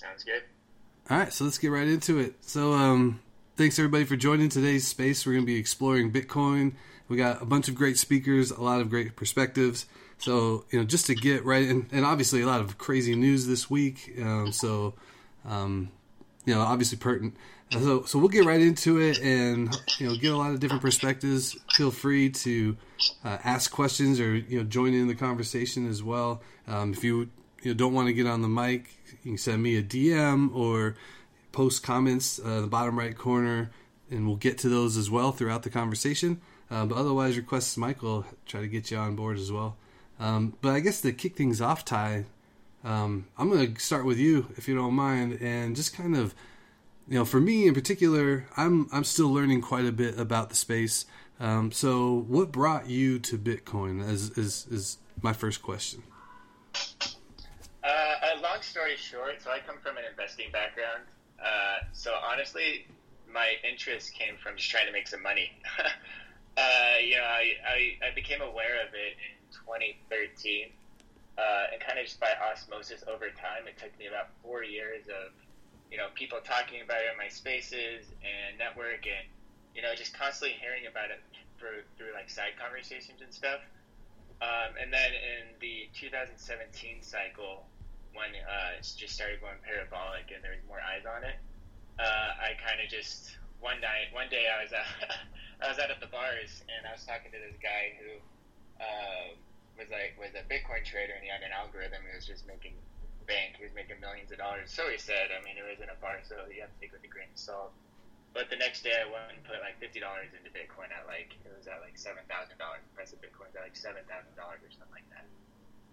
Sounds good. All right, so let's get right into it. So, um, thanks everybody for joining today's space. We're going to be exploring Bitcoin. We got a bunch of great speakers, a lot of great perspectives. So, you know, just to get right in, and obviously a lot of crazy news this week. Um, so, um, you know, obviously pertinent. So, so we'll get right into it and you know get a lot of different perspectives. Feel free to uh, ask questions or you know join in the conversation as well. Um, if you you know, don't want to get on the mic, you can send me a DM or post comments uh, in the bottom right corner, and we'll get to those as well throughout the conversation. Uh, but otherwise, request Michael try to get you on board as well. Um, but I guess to kick things off, Ty, um, I'm going to start with you if you don't mind, and just kind of you know, for me in particular, I'm I'm still learning quite a bit about the space. Um, so, what brought you to Bitcoin? Is is, is my first question. Uh, a long story short, so I come from an investing background. Uh, so honestly, my interest came from just trying to make some money. uh, you know, I, I, I, became aware of it in 2013, uh, and kind of just by osmosis over time. It took me about four years of you know, people talking about it in my spaces and network and, you know, just constantly hearing about it through, through like side conversations and stuff. Um, and then in the 2017 cycle, when uh, it just started going parabolic and there was more eyes on it, uh, I kind of just one night, one day I was at, I was out at the bars and I was talking to this guy who uh, was like was a Bitcoin trader and he had an algorithm and was just making bank. He was making millions of dollars. So he said. I mean, it was in a bar, so you have to take it with a grain of salt. But the next day, I went and put like fifty dollars into Bitcoin at like it was at like seven thousand dollars. Price of Bitcoin was at like seven thousand dollars or something like that.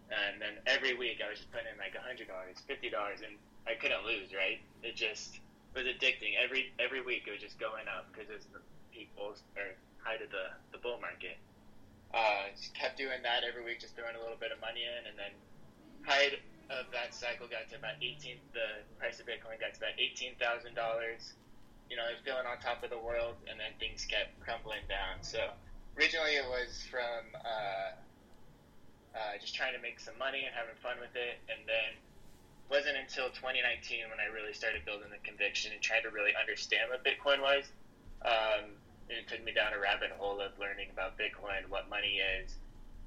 And then every week, I was just putting in like hundred dollars, fifty dollars, and I couldn't lose. Right? It just was addicting. Every every week, it was just going up because it was the people or height of the the bull market. Uh, just kept doing that every week, just throwing a little bit of money in, and then height of that cycle got to about 18. The price of Bitcoin got to about eighteen thousand dollars. You know, I was feeling on top of the world, and then things kept crumbling down. So originally, it was from uh, uh, just trying to make some money and having fun with it, and then wasn't until 2019 when I really started building the conviction and trying to really understand what Bitcoin was. Um, it took me down a rabbit hole of learning about Bitcoin, what money is,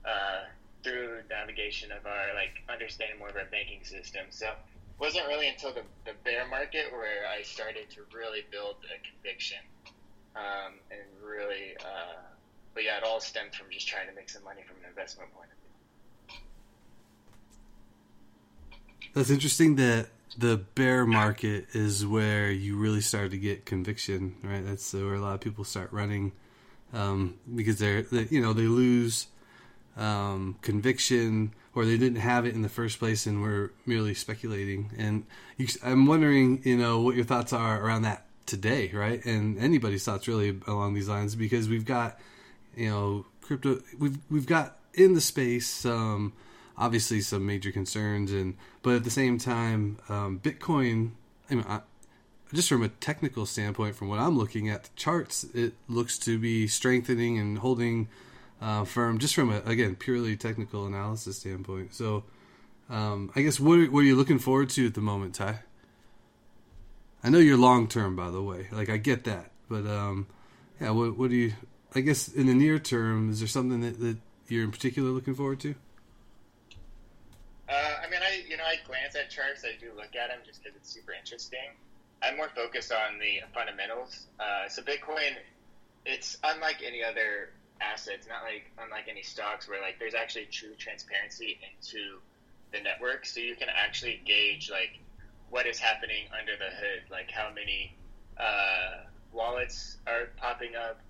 uh, through navigation of our like understanding more of our banking system. So it wasn't really until the, the bear market where I started to really build a conviction um, and really, uh, but yeah, it all stemmed from just trying to make some money from an investment point of view. That's interesting that the bear market is where you really start to get conviction, right? That's where a lot of people start running um, because they're, they, you know, they lose um, conviction or they didn't have it in the first place and we're merely speculating. And you, I'm wondering, you know, what your thoughts are around that today, right? And anybody's thoughts really along these lines because we've got, you know, crypto. We've we've got in the space um, obviously some major concerns, and but at the same time, um, Bitcoin. I mean, I, just from a technical standpoint, from what I'm looking at the charts, it looks to be strengthening and holding uh, firm, just from a again purely technical analysis standpoint. So, um, I guess what what are you looking forward to at the moment, Ty? I know you're long term, by the way. Like I get that, but um, yeah, what what do you? I guess in the near term, is there something that, that you're in particular looking forward to? Uh, I mean, I you know I glance at charts. I do look at them just because it's super interesting. I'm more focused on the fundamentals. Uh, so Bitcoin, it's unlike any other assets, not like unlike any stocks where like there's actually true transparency into the network, so you can actually gauge like what is happening under the hood, like how many uh, wallets are popping up,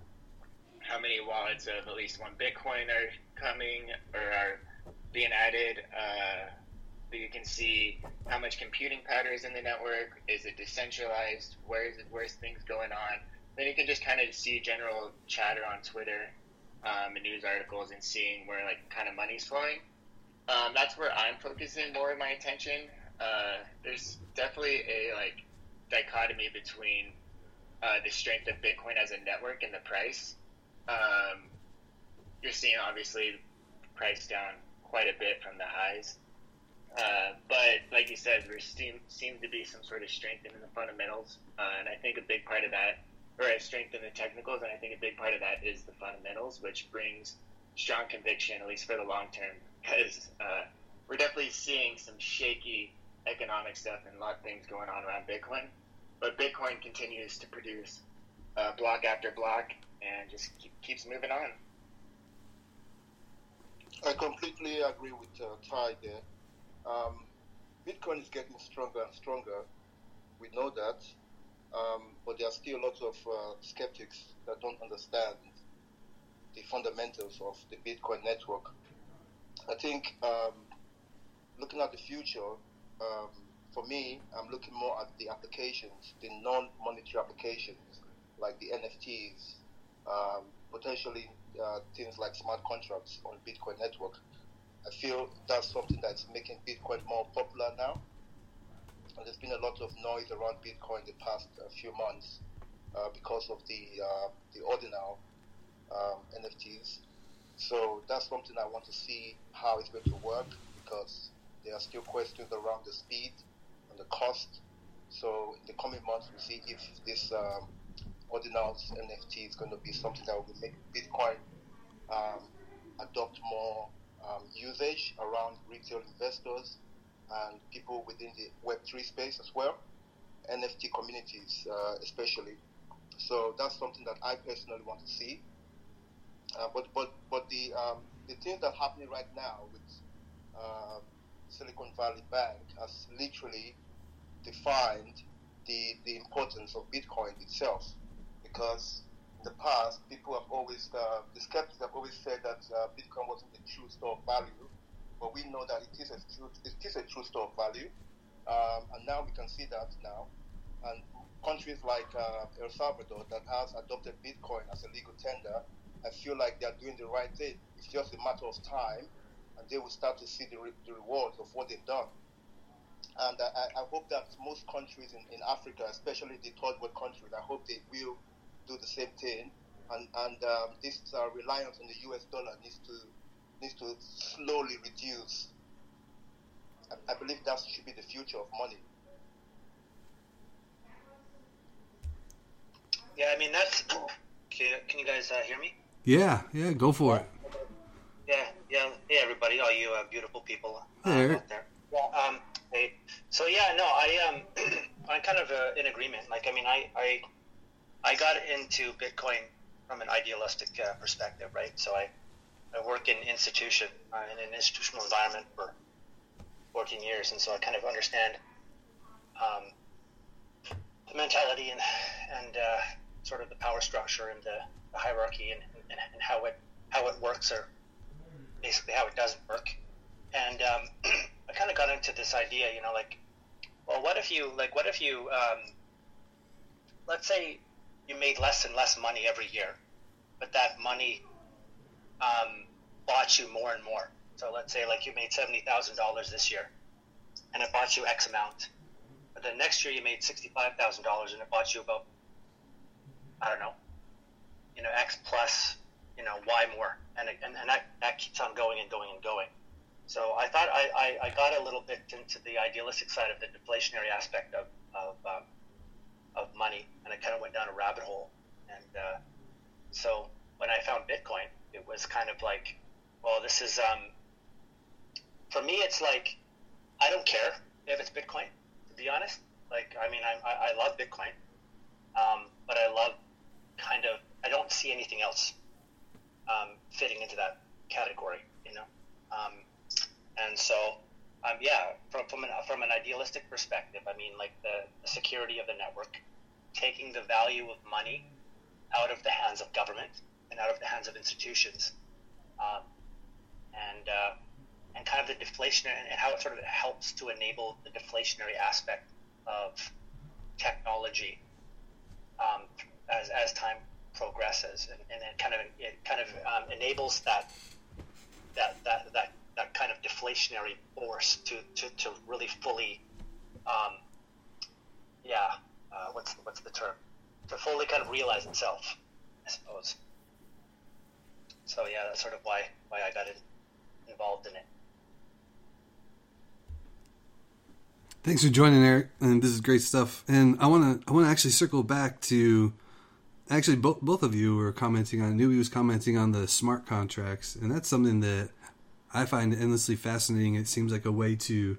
how many wallets of at least one Bitcoin are coming or are being added. Uh, you can see how much computing power is in the network. Is it decentralized? Where is it? Where's things going on? Then you can just kind of see general chatter on Twitter um, and news articles and seeing where like kind of money's flowing. Um, that's where I'm focusing more of my attention. Uh, there's definitely a like dichotomy between uh, the strength of Bitcoin as a network and the price. Um, you're seeing obviously price down quite a bit from the highs. Uh, but like you said, there seem seem to be some sort of strength in the fundamentals, uh, and I think a big part of that, or a strength in the technicals, and I think a big part of that is the fundamentals, which brings strong conviction, at least for the long term, because uh, we're definitely seeing some shaky economic stuff and a lot of things going on around Bitcoin. But Bitcoin continues to produce uh, block after block and just keep, keeps moving on. I completely agree with uh, Ty there. Um, Bitcoin is getting stronger and stronger. We know that. Um, but there are still lots of uh, skeptics that don't understand the fundamentals of the Bitcoin network. I think um, looking at the future, um, for me, I'm looking more at the applications, the non-monetary applications, like the NFTs, um, potentially uh, things like smart contracts on Bitcoin network. I feel that's something that's making Bitcoin more popular now. And there's been a lot of noise around Bitcoin the past uh, few months uh, because of the uh, the ordinal um, NFTs. So that's something I want to see how it's going to work because there are still questions around the speed and the cost. So in the coming months, we'll see if this um, ordinals NFT is going to be something that will make Bitcoin um, adopt more um, usage around retail investors and people within the Web3 space as well, NFT communities uh, especially. So that's something that I personally want to see. Uh, but but but the um, the things that are happening right now with uh, Silicon Valley Bank has literally defined the the importance of Bitcoin itself because in the past people have always uh, the skeptics have always said that uh, Bitcoin wasn't a true store of value, but we know that it is a true it is a true store of value, um, and now we can see that now, and countries like uh, El Salvador that has adopted Bitcoin as a legal tender I feel like they're doing the right thing. It's just a matter of time, and they will start to see the, re- the rewards of what they've done. And I, I hope that most countries in, in Africa, especially the third world countries, I hope they will do the same thing. And, and um, this uh, reliance on the US dollar needs to needs to slowly reduce. I, I believe that should be the future of money. Yeah, I mean that's. Can, can you guys uh, hear me? Yeah, yeah, go for it. Yeah, yeah, hey everybody, all you uh, beautiful people uh, Hey. out there. Yeah. Um, hey, so yeah, no, I um, I'm kind of uh, in agreement. Like, I mean, I I I got into Bitcoin from an idealistic uh, perspective, right? So I I work in institution uh, in an institutional environment for 14 years, and so I kind of understand um, the mentality and and uh, sort of the power structure and the, the hierarchy and, and, and how it how it works or basically how it doesn't work. And um, I kind of got into this idea, you know, like, well, what if you like, what if you, um, let's say, you made less and less money every year, but that money um, bought you more and more. So let's say like you made seventy thousand dollars this year, and it bought you X amount. But then next year you made sixty-five thousand dollars, and it bought you about I don't know, you know, X plus, you know, Y more, and and, and that, that keeps on going and going and going. So I thought I, I, I got a little bit into the idealistic side of the deflationary aspect of of, um, of money, and I kind of went down a rabbit hole. And uh, so when I found Bitcoin, it was kind of like, well, this is um, for me. It's like I don't care if it's Bitcoin, to be honest. Like, I mean, I, I, love Bitcoin, um, but I love kind of I don't see anything else um, fitting into that category, you know. Um, and so, um, yeah, from from an, from an idealistic perspective, I mean, like the, the security of the network, taking the value of money out of the hands of government and out of the hands of institutions, um, and uh, and kind of the deflationary and how it sort of helps to enable the deflationary aspect of technology um, as, as time progresses, and, and it kind of it kind of um, enables that that that that that kind of deflationary force to, to, to really fully, um, yeah, uh, what's what's the term? To fully kind of realize itself, I suppose. So yeah, that's sort of why why I got in, involved in it. Thanks for joining, Erik. And this is great stuff. And I want to I want to actually circle back to actually both both of you were commenting on. Newbie was commenting on the smart contracts, and that's something that I find endlessly fascinating. It seems like a way to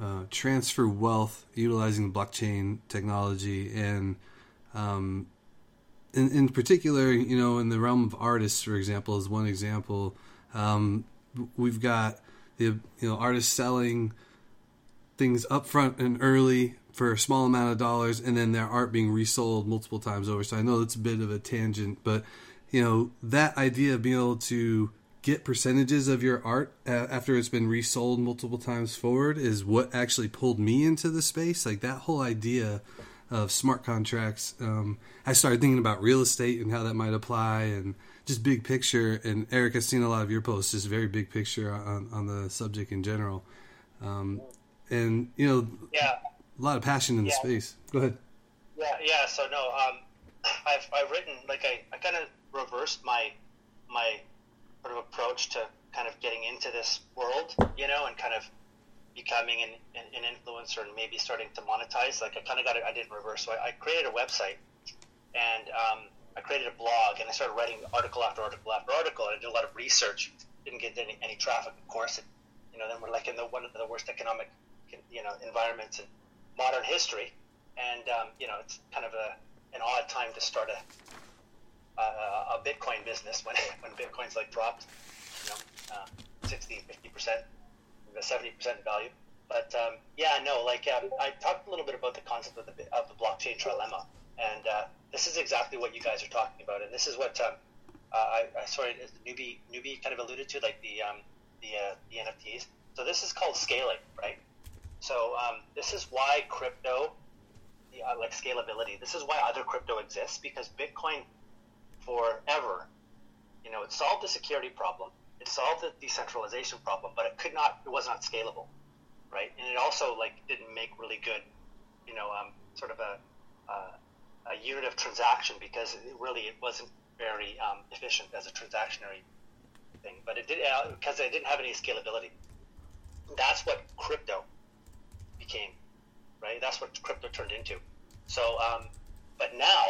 uh, transfer wealth utilizing blockchain technology, and um, in in particular, you know, in the realm of artists, for example, is one example. Um, we've got the you know artists selling things upfront and early for a small amount of dollars, and then their art being resold multiple times over. So I know it's a bit of a tangent, but you know that idea of being able to get percentages of your art after it's been resold multiple times forward is what actually pulled me into the space. Like that whole idea of smart contracts. Um, I started thinking about real estate and how that might apply, and just big picture. And Erik, I've seen a lot of your posts, just very big picture on, on the subject in general. Um, and you know, yeah, a lot of passion in the space. Go ahead. Yeah, yeah. So no, um, I've I've written like I, I kind of reversed my my sort of approach to kind of getting into this world, you know, and kind of becoming an, an, an influencer and maybe starting to monetize. Like I kind of got it. I did reverse. So I, I created a website and um, I created a blog and I started writing article after article after article. And I did a lot of research. Didn't get any, any traffic, of course. And, you know, then we're like in the one of the worst economic you know environments in modern history, and um, you know it's kind of a an odd time to start a a, a Bitcoin business when when Bitcoin's like dropped, you know, uh, 60, 50 percent, seventy percent value. But um, yeah, no, like um, I talked a little bit about the concept of the of the blockchain trilemma, and uh, this is exactly what you guys are talking about, and this is what um, uh, I, I sorry, newbie newbie kind of alluded to, like the um, the uh, the NFTs. So this is called scaling, right? So um, this is why crypto, uh, like scalability, this is why other crypto exists because Bitcoin forever, you know, it solved the security problem, it solved the decentralization problem, but it could not, it was not scalable, right? And it also like didn't make really good, you know, um, sort of a, a, a unit of transaction because it really it wasn't very um, efficient as a transactionary thing. But it did uh, because it didn't have any scalability. That's what crypto became, right? That's what crypto turned into. So, um, but now,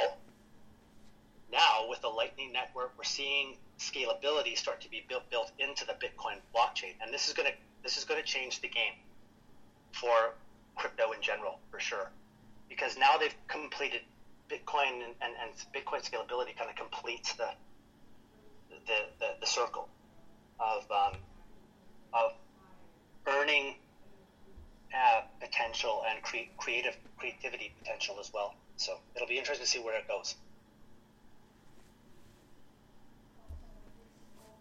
now with the Lightning Network, we're seeing scalability start to be built built into the Bitcoin blockchain, and this is going to this is to change the game for crypto in general, for sure, because now they've completed Bitcoin and, and, and Bitcoin scalability kind of completes the the, the, the circle of um, of earning uh, potential and cre- creative creativity potential as well. So it'll be interesting to see where it goes.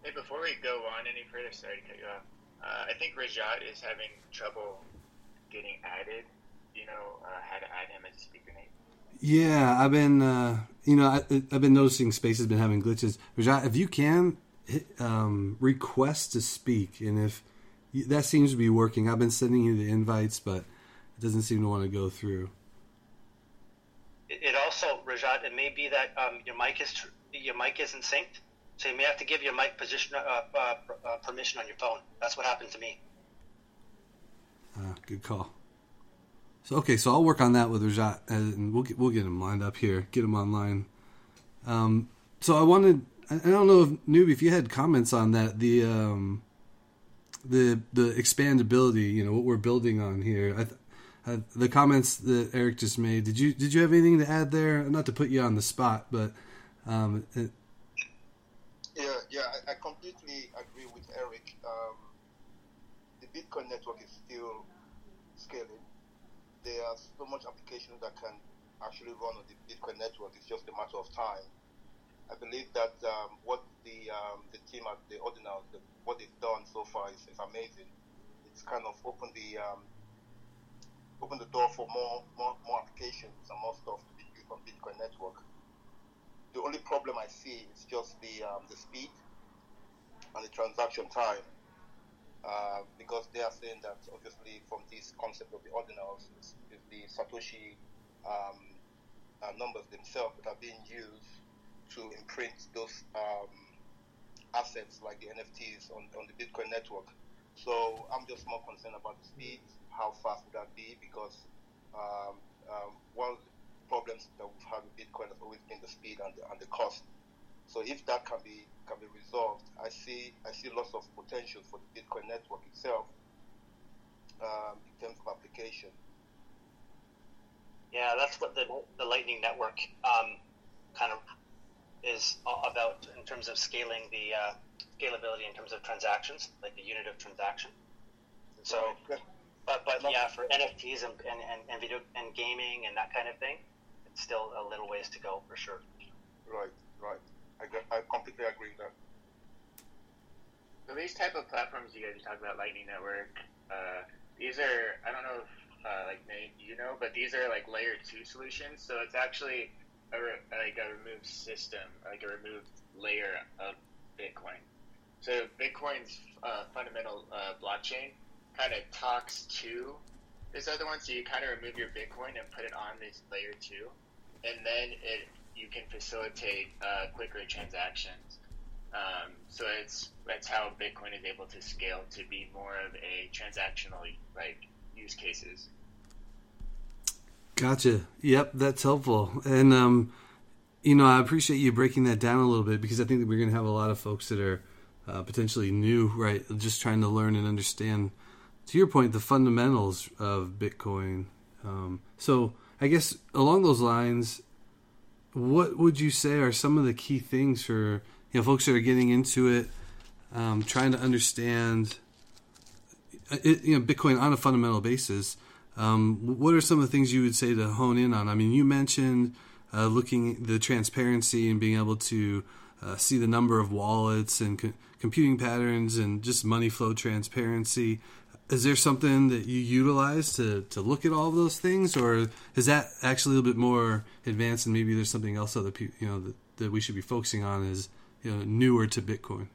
Hey, before we go on any further, sorry to cut you off. Uh, I think Rajat is having trouble getting added. You know uh, how to add him as a speaker name. Yeah, I've been, uh, you know, I, have been noticing Space has been having glitches. Rajat, if you can hit, um, request to speak, and if that seems to be working. I've been sending you the invites, but it doesn't seem to want to go through. It also, Rajat, it may be that um, your mic is your mic isn't synced, so you may have to give your mic position uh, uh, uh, permission on your phone. That's what happened to me. Ah, good call. So okay, so I'll work on that with Rajat, and we'll get we'll get him lined up here, get him online. Um, so I wanted, I don't know if newbie, if you had comments on that, the um, the the expandability, you know, what we're building on here. I, uh, the comments that Erik just made. Did you did you have anything to add there? Not to put you on the spot, but um, it, yeah, I, I, completely agree with Erik. Um, the Bitcoin network is still scaling. There are so much applications that can actually run on the Bitcoin network. It's just a matter of time. I believe that um, what the um, the team at the Ordinals, the, what they've done so far is, is amazing. It's kind of opened the um, opened the door for more, more more applications and more stuff to be used on Bitcoin network. The only problem I see is just the um, the speed and the transaction time. Uh, because they are saying that obviously from this concept of the ordinals is, is the Satoshi um, uh, numbers themselves that are being used to imprint those um, assets like the NFTs on, on the Bitcoin network. So I'm just more concerned about the speed, how fast would that be? Because um, um, one of the problems that we've had with Bitcoin has always been the speed and the, and the cost. So if that can be can be resolved, I see I see lots of potential for the Bitcoin network itself um, in terms of application. Yeah, that's what the the Lightning Network um, kind of is about in terms of scaling the uh, scalability in terms of transactions, like the unit of transaction. So, but but yeah, for NFTs and, and, and, and video and gaming and that kind of thing, it's still a little ways to go for sure. Right, right. I, completely agree with that. So these type of platforms you guys talk about, Lightning Network, uh, these are I don't know if uh, like you know, but these are like layer two solutions. So it's actually a re- like a removed system, like a removed layer of Bitcoin. So Bitcoin's uh, fundamental uh, blockchain kind of talks to this other one. So you kind of remove your Bitcoin and put it on this layer two, and then it you can facilitate uh, quicker transactions. Um, so it's that's how Bitcoin is able to scale to be more of a transactional like use cases. Gotcha. Yep, that's helpful. And um, you know, I appreciate you breaking that down a little bit because I think that we're going to have a lot of folks that are uh, potentially new, right? Just trying to learn and understand. To your point, the fundamentals of Bitcoin. Um, so, I guess along those lines, what would you say are some of the key things for you know folks that are getting into it, um, trying to understand uh, it, you know Bitcoin on a fundamental basis? Um, what are some of the things you would say to hone in on? I mean, you mentioned uh, looking the transparency and being able to uh, see the number of wallets and co- computing patterns and just money flow transparency. Is there something that you utilize to, to look at all of those things, or is that actually a little bit more advanced and maybe there's something else other people you know that, that we should be focusing on is you know newer to Bitcoin?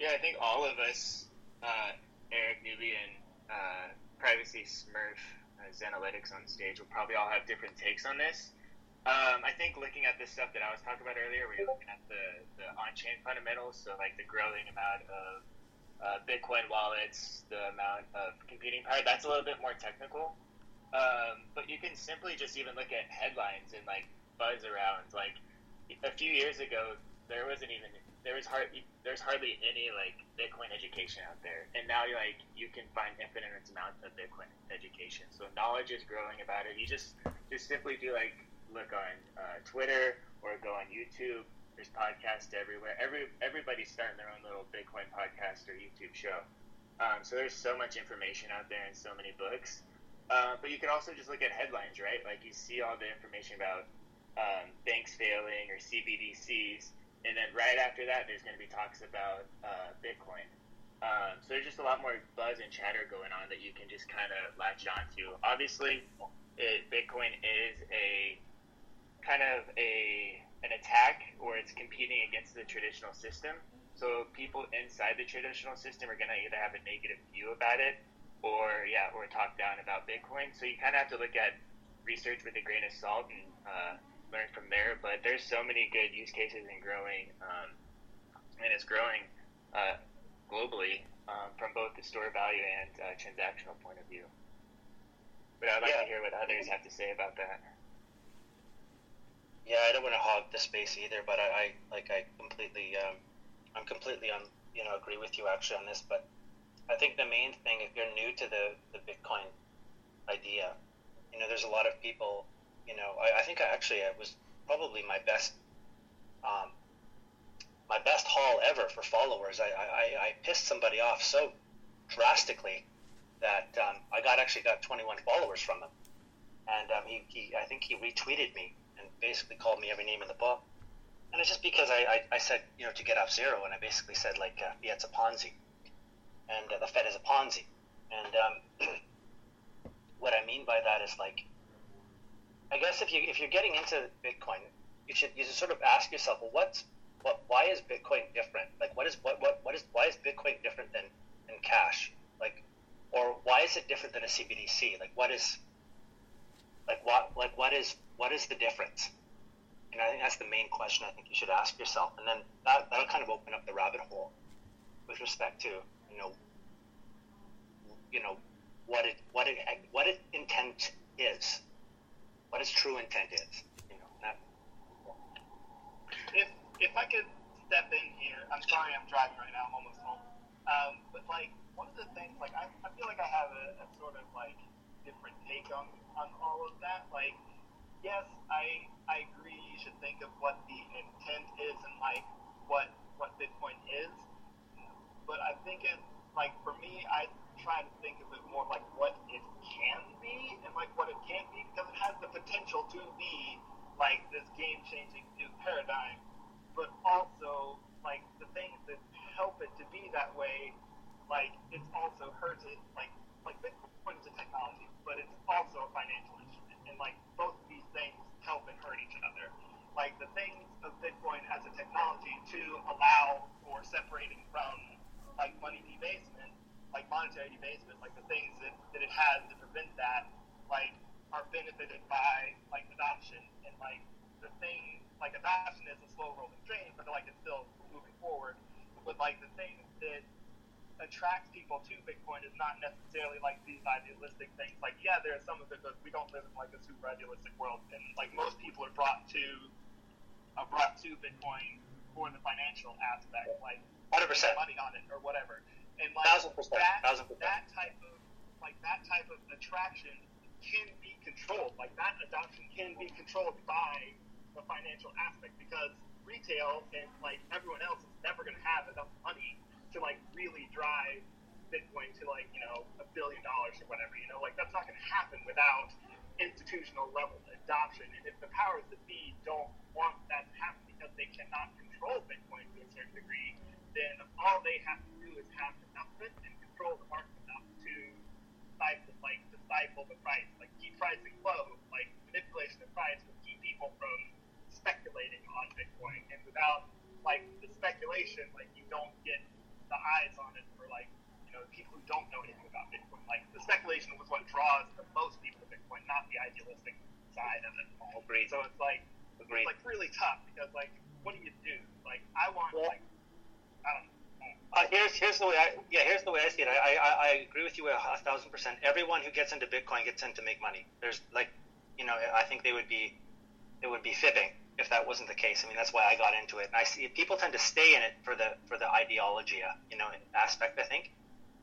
Yeah, I think all of us, uh, Erik Nubian, uh, Privacy Smurf, as analytics on stage will probably all have different takes on this. Um, I think looking at this stuff that I was talking about earlier, we are looking at the, the on-chain fundamentals, so like the growing amount of uh, Bitcoin wallets, the amount of computing power. That's a little bit more technical, um, but you can simply just even look at headlines and like buzz around. Like a few years ago, there wasn't even there was hardly there's hardly any like Bitcoin education out there, and now you like you can find infinite amounts of Bitcoin education. So knowledge is growing about it. You just just simply do like look on uh, Twitter or go on YouTube. There's podcasts everywhere. Every everybody's starting their own little Bitcoin podcast or YouTube show. Um, so there's so much information out there and so many books. Uh, but you can also just look at headlines, right? Like you see all the information about um, banks failing or CBDCs and then right after that, there's going to be talks about uh, Bitcoin. Um, so there's just a lot more buzz and chatter going on that you can just kind of latch onto. Obviously, it, Bitcoin is a kind of a an attack, or it's competing against the traditional system. So people inside the traditional system are going to either have a negative view about it, or yeah, or talk down about Bitcoin. So you kind of have to look at research with a grain of salt and uh, learn from there. But there's so many good use cases and growing, um, and it's growing uh, globally um, from both the store value and uh, transactional point of view. But I'd like yeah. to hear what others have to say about that. Yeah, I don't want to hog the space either, but I, I like I completely, um, I'm completely on you know agree with you actually on this. But I think the main thing, if you're new to the the Bitcoin idea, you know, there's a lot of people you know, I, I think I actually it was probably my best, um, my best haul ever for followers. I, I, I pissed somebody off so drastically that um, I got actually got 21 followers from him, and um, he, he I think he retweeted me and basically called me every name in the book. And it's just because I, I, I said, you know, to get off zero, and I basically said, like, uh, yeah, it's a Ponzi. And uh, the Fed is a Ponzi. And um, what I mean by that is, like, I guess if you if you're getting into Bitcoin, you should you should sort of ask yourself, well, what's what? Why is Bitcoin different? Like, what is what what what is why is Bitcoin different than than cash? Like, or why is it different than a CBDC? Like, what is like what like what is what is the difference? And I think that's the main question I think you should ask yourself, and then that that'll kind of open up the rabbit hole with respect to you know you know, what it what it what its intent is, what its true intent is. You know, that, if if I could step in here, I'm sorry I'm driving right now. I'm almost home. Um, but like one of the things, like I, I feel like I have a, a sort of like different take on on all of that. Like, yes, I I agree. You should think of what the intent is and like what what Bitcoin is. But I think it like for me, I try to think of it more like what it can be and like what it can't be because it has the potential to be like this game changing new paradigm, but also like the things that help it to be that way, like it's also hurts it. Like like Bitcoin is a technology, but it's also a financial instrument, and like both of these things help and hurt each other. Like the things of Bitcoin as a technology to allow for separating from like money debasement, like monetary debasement, like the things that, that it has to prevent that, like are benefited by like adoption and like the thing like adoption is a slow rolling train, but like it's still moving forward. But like the thing that attracts people to Bitcoin is not necessarily like these idealistic things. Like yeah, there are some of it, but we don't live in like a super idealistic world, and like most people are brought to are brought to Bitcoin for the financial aspect, like hundred percent money on it or whatever. And like thousand percent, that, thousand percent. that type of like that type of attraction can be controlled. Like that adoption can be controlled by the financial aspect because retail and like everyone else is never going to have enough money to like really drive Bitcoin to like you know a billion dollars or whatever. You know, like that's not going to happen without institutional level adoption. And if the powers that be don't want that to happen because they cannot control Bitcoin to a certain degree, then all they have to do is have enough of it and control the market enough to stifle, like to stifle the price, like keep pricing low, like manipulation of price will keep people from speculating on Bitcoin. And without like the speculation, like you don't get the eyes on it for like you know people who don't know anything about Bitcoin. Like the speculation was what draws the most people to Bitcoin, not the idealistic side of it. Agreed. So it's like Agreed. it's like really tough because like what do you do? Like I want Well- like I don't know. Uh, here's here's the way I yeah here's the way I see it. I, I, I agree with you a, a thousand percent. Everyone who gets into Bitcoin gets in to make money. There's like you know I think they would be it would be fibbing if that wasn't the case. I mean that's why I got into it. And I see people tend to stay in it for the for the ideology uh, you know aspect. I think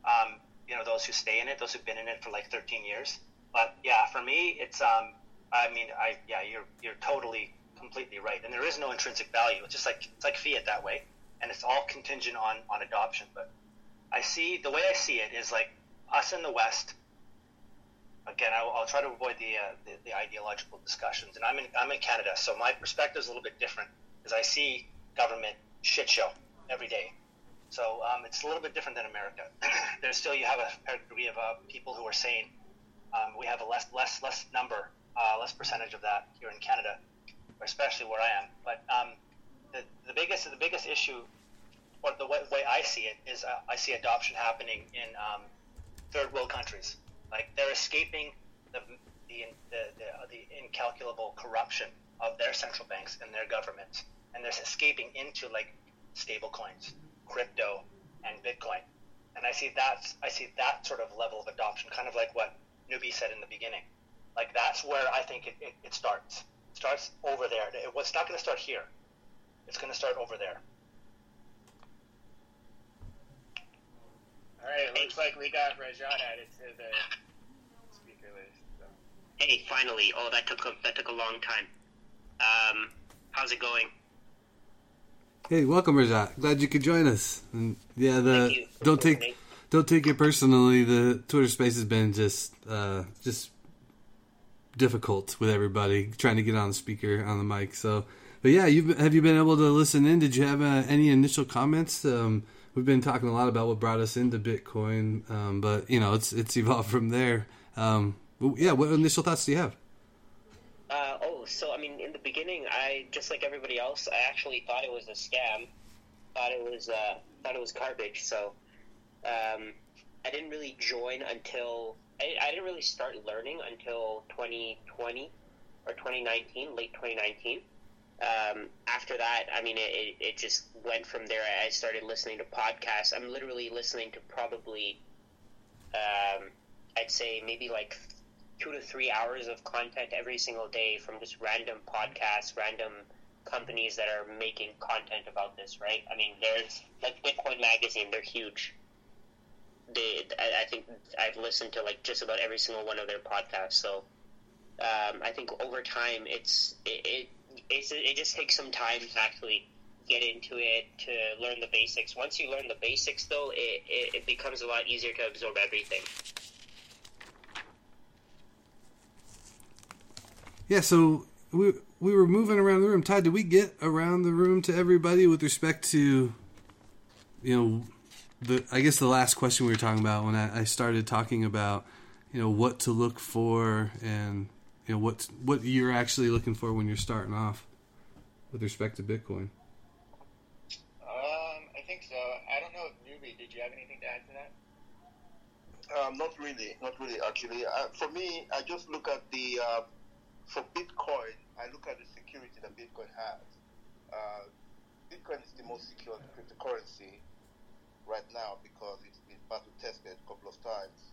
um, you know those who stay in it, those who've been in it for like 13 years. But yeah, for me it's um I mean I yeah you're you're totally completely right. And there is no intrinsic value. It's just like it's like fiat that way and it's all contingent on on adoption. But I see the way I see it is like us in the West. Again, I will, I'll try to avoid the, uh, the the ideological discussions, and I'm in I'm in Canada, so my perspective is a little bit different because I see government shit show every day. So um, it's a little bit different than America. There's still you have a degree of uh, people who are saying um, we have a less less less number, uh, less percentage of that here in Canada, especially where I am. But um, the, the biggest the biggest issue, or the way, way I see it, is uh, I see adoption happening in um, third world countries. Like they're escaping the the, the, the, the incalculable corruption of their central banks and their governments, and they're escaping into like stable coins, crypto, and Bitcoin. And I see that I see that sort of level of adoption, kind of like what Newbie said in the beginning. Like that's where I think it, it, it starts. It starts over there. It, it's not going to start here. It's going to start over there. All right, it looks like we got Rajat added to the speaker list. So. Hey, finally! Oh, that took a, that took a long time. Um, how's it going? Hey, welcome, Rajat. Glad you could join us. And yeah, the don't take don't take it personally. The Twitter space has been just uh, just difficult with everybody trying to get on the speaker on the mic. So, but yeah, you have you been able to listen in? Did you have uh, any initial comments? Um, we've been talking a lot about what brought us into Bitcoin, um, but you know, it's it's evolved from there. Um, yeah, what initial thoughts do you have? Oh, so I mean, in the beginning, I just like everybody else, I actually thought it was a scam. Thought it was uh, thought it was garbage. So um, I didn't really join until I, I didn't really start learning until 2020 or 2019, late 2019. Um, after that, I mean, it, it, it just went from there. I started listening to podcasts. I'm literally listening to probably um, I'd say maybe like two to three hours of content every single day from just random podcasts, random companies that are making content about this, right? I mean, there's like Bitcoin Magazine, they're huge. They, I, I think I've listened to like just about every single one of their podcasts. So um, I think over time, it's it, it it's, it just takes some time to actually get into it to learn the basics. Once you learn the basics, though, it, it, it becomes a lot easier to absorb everything. Yeah, so we we were moving around the room. Todd, did we get around the room to everybody with respect to, you know, the I guess the last question we were talking about when I, I started talking about, you know, what to look for and you know what what you're actually looking for when you're starting off with respect to Bitcoin. Um, I think so. I don't know if newbie. Did you have anything to add to that? Um, not really, not really. Actually, uh, for me, I just look at the uh, for Bitcoin. I look at the security that Bitcoin has. Uh, Bitcoin is the most secure cryptocurrency right now because it's been battle tested a couple of times,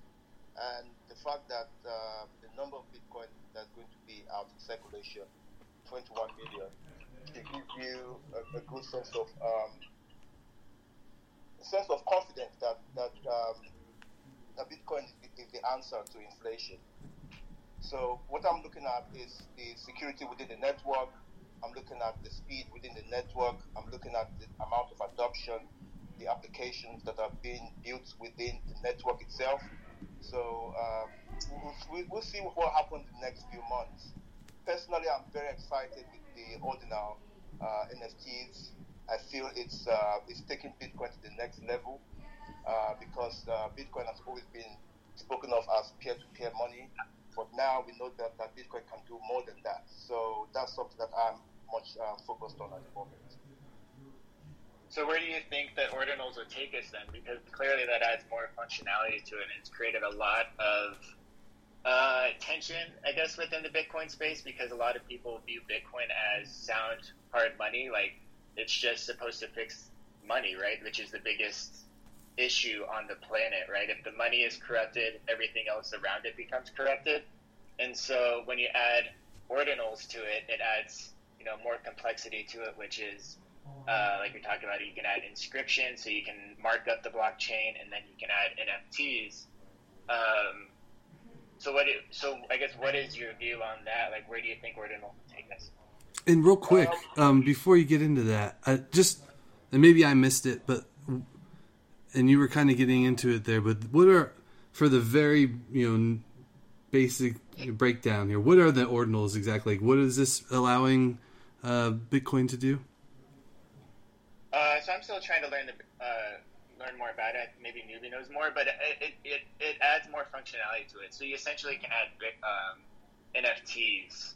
and the fact that uh, the number of Bitcoin that's going to be out in circulation, 21 million, it gives you a, a good sense of um, sense of confidence that that um, that Bitcoin is the answer to inflation. So what I'm looking at is the security within the network. I'm looking at the speed within the network. I'm looking at the amount of adoption, the applications that are being built within the network itself. So um, we'll, we'll, see what happens in the next few months. Personally, I'm very excited with the ordinal uh, NFTs. I feel it's uh, it's taking Bitcoin to the next level uh, because uh, Bitcoin has always been spoken of as peer-to-peer money. But now we know that, that Bitcoin can do more than that. So that's something that I'm much uh, focused on at the moment. So where do you think that ordinals will take us then? Because clearly that adds more functionality to it, and it's created a lot of uh, tension, I guess, within the Bitcoin space because a lot of people view Bitcoin as sound hard money, like it's just supposed to fix money, right? Which is the biggest issue on the planet, right? If the money is corrupted, everything else around it becomes corrupted. And so when you add ordinals to it, it adds, you know, more complexity to it, which is, uh, like we talked about, you can add inscription, so you can mark up the blockchain, and then you can add NFTs. Um, so what? It, so I guess what is your view on that? Like, where do you think ordinal will take us? And real quick, um, before you get into that, I just and maybe I missed it, but and you were kind of getting into it there, but what are for the very you know basic breakdown here? What are the ordinals exactly? Like, what is this allowing uh, Bitcoin to do? Uh, so I'm still trying to learn the, uh, learn more about it. Maybe newbie knows more, but it, it, it, adds more functionality to it. So you essentially can add um, NFTs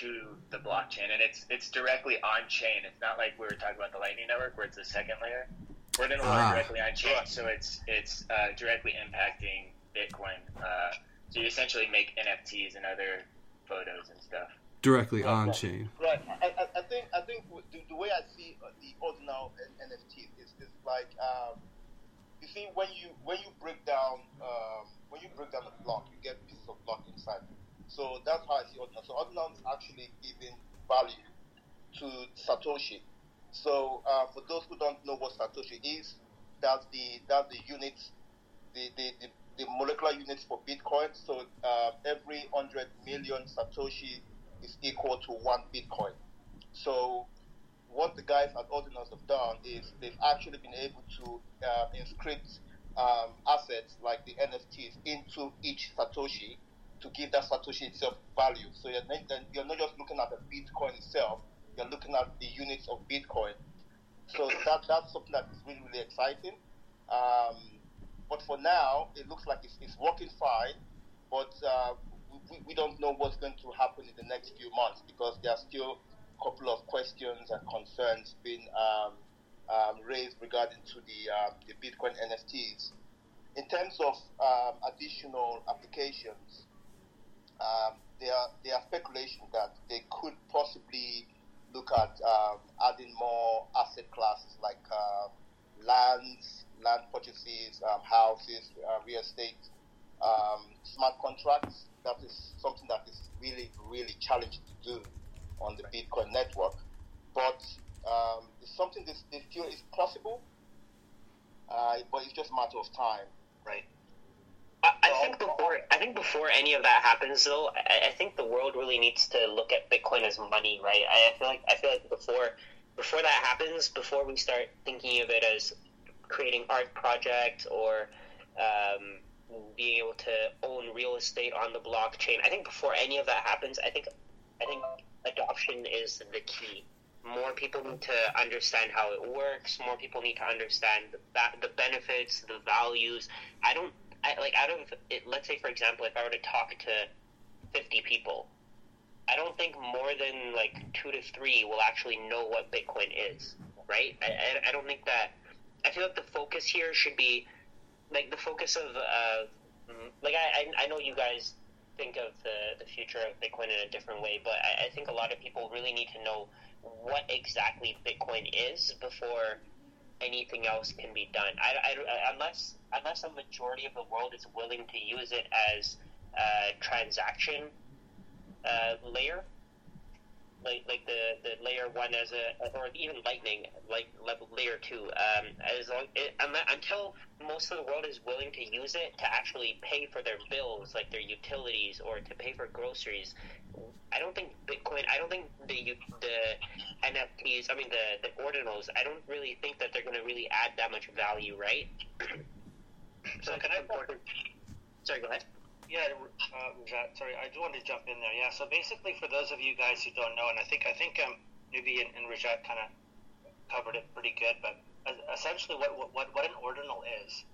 to the blockchain, and it's it's directly on chain. It's not like we were talking about the Lightning Network, where it's a second layer. We're going to ah. directly on chain, so it's it's uh, directly impacting Bitcoin. Uh, so you essentially make NFTs and other photos and stuff directly right, on right. chain. Right. I, I, I, think I think the, the, way I see uh, the ordinal NFT is, is like um, you see when you when you break down um, when you break down a block, you get pieces of block inside. So that's how I see ordinal. So ordinal is actually giving value to Satoshi. So uh, for those who don't know what Satoshi is, that's the that's the units, the the, the, the molecular units for Bitcoin. So uh, every hundred million Satoshi is equal to one Bitcoin. So what the guys at Ordinals have done is they've actually been able to uh, inscript um, assets like the NFTs into each Satoshi to give that Satoshi itself value. So you're not, you're not just looking at the Bitcoin itself, you're looking at the units of Bitcoin. So that that's something that is really really exciting. Um, but for now, it looks like it's, it's working fine. But uh, we, we don't know what's going to happen in the next few months because there are still a couple of questions and concerns being um, um, raised regarding to the uh, the Bitcoin NFTs. In terms of um, additional applications, um, there are there are speculation that they could possibly look at um, adding more asset classes like uh, lands, land purchases, um, houses, uh, real estate, um, smart contracts. That is something that is really, really challenging to do on the Bitcoin network. But um, it's something that they feel is possible, uh, but it's just a matter of time. Right. I, I think before I think before any of that happens, though, I, I think the world really needs to look at Bitcoin as money, right? I, I feel like I feel like before before that happens, before we start thinking of it as creating art projects or um, being able to own real estate on the blockchain, I think before any of that happens, I think I think adoption is the key. More people need to understand how it works. More people need to understand the, the benefits, the values. I don't I, like out of it, let's say for example, if I were to talk to fifty people, I don't think more than like two to three will actually know what Bitcoin is, right? I, I, don't think that. I feel like the focus here should be like the focus of uh, like I, I know you guys think of the, the future of Bitcoin in a different way, but I, I think a lot of people really need to know what exactly Bitcoin is before anything else can be done. I, I, unless unless a majority of the world is willing to use it as a transaction uh, layer, like like the, the layer one as a or even Lightning like level layer two. Um, as long it, until most of the world is willing to use it to actually pay for their bills, like their utilities, or to pay for groceries. I don't think Bitcoin. I don't think the the NFTs. I mean the the ordinals. I don't really think that they're going to really add that much value, right? so can I? Sorry, go ahead. Yeah, uh, Rajat, sorry, I do want to jump in there. Yeah, so basically, for those of you guys who don't know, and I think I think um, Newbie and, and Rajat kind of covered it pretty good, but essentially, what what what an ordinal is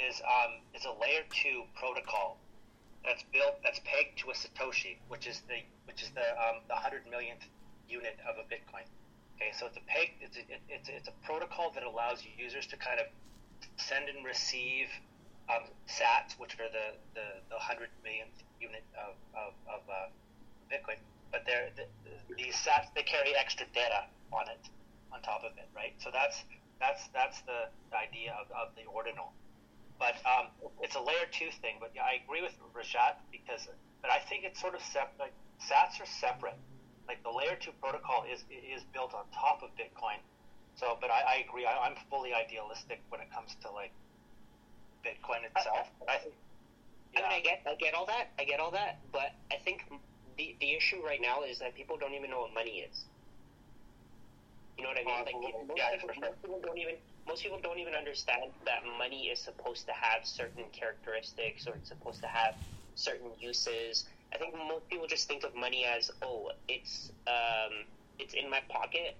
is um, is a layer two protocol that's built that's pegged to a satoshi, which is the which is the um, the hundred millionth unit of a Bitcoin. Okay, so it's a peg. It's a, it's a, it's a protocol that allows users to kind of send and receive um, sats, which are the, the, the 100 millionth unit of, of, of uh, Bitcoin. But they're, the, these sats, they carry extra data on it, on top of it, right? So that's, that's, that's the idea of, of the ordinal. But um, it's a layer two thing. But yeah, I agree with Rajat because, but I think it's sort of separate. Like, sats are separate. Like the layer two protocol is is built on top of Bitcoin. So, but I, I agree. I, I'm fully idealistic when it comes to like Bitcoin itself. I, I, yeah. I mean, I get, I get all that, I get all that, but I think the the issue right now is that people don't even know what money is. You know what I mean? Like, most, yeah, people, most people don't even most people don't even understand that money is supposed to have certain characteristics or it's supposed to have certain uses. I think most people just think of money as oh, it's um, it's in my pocket.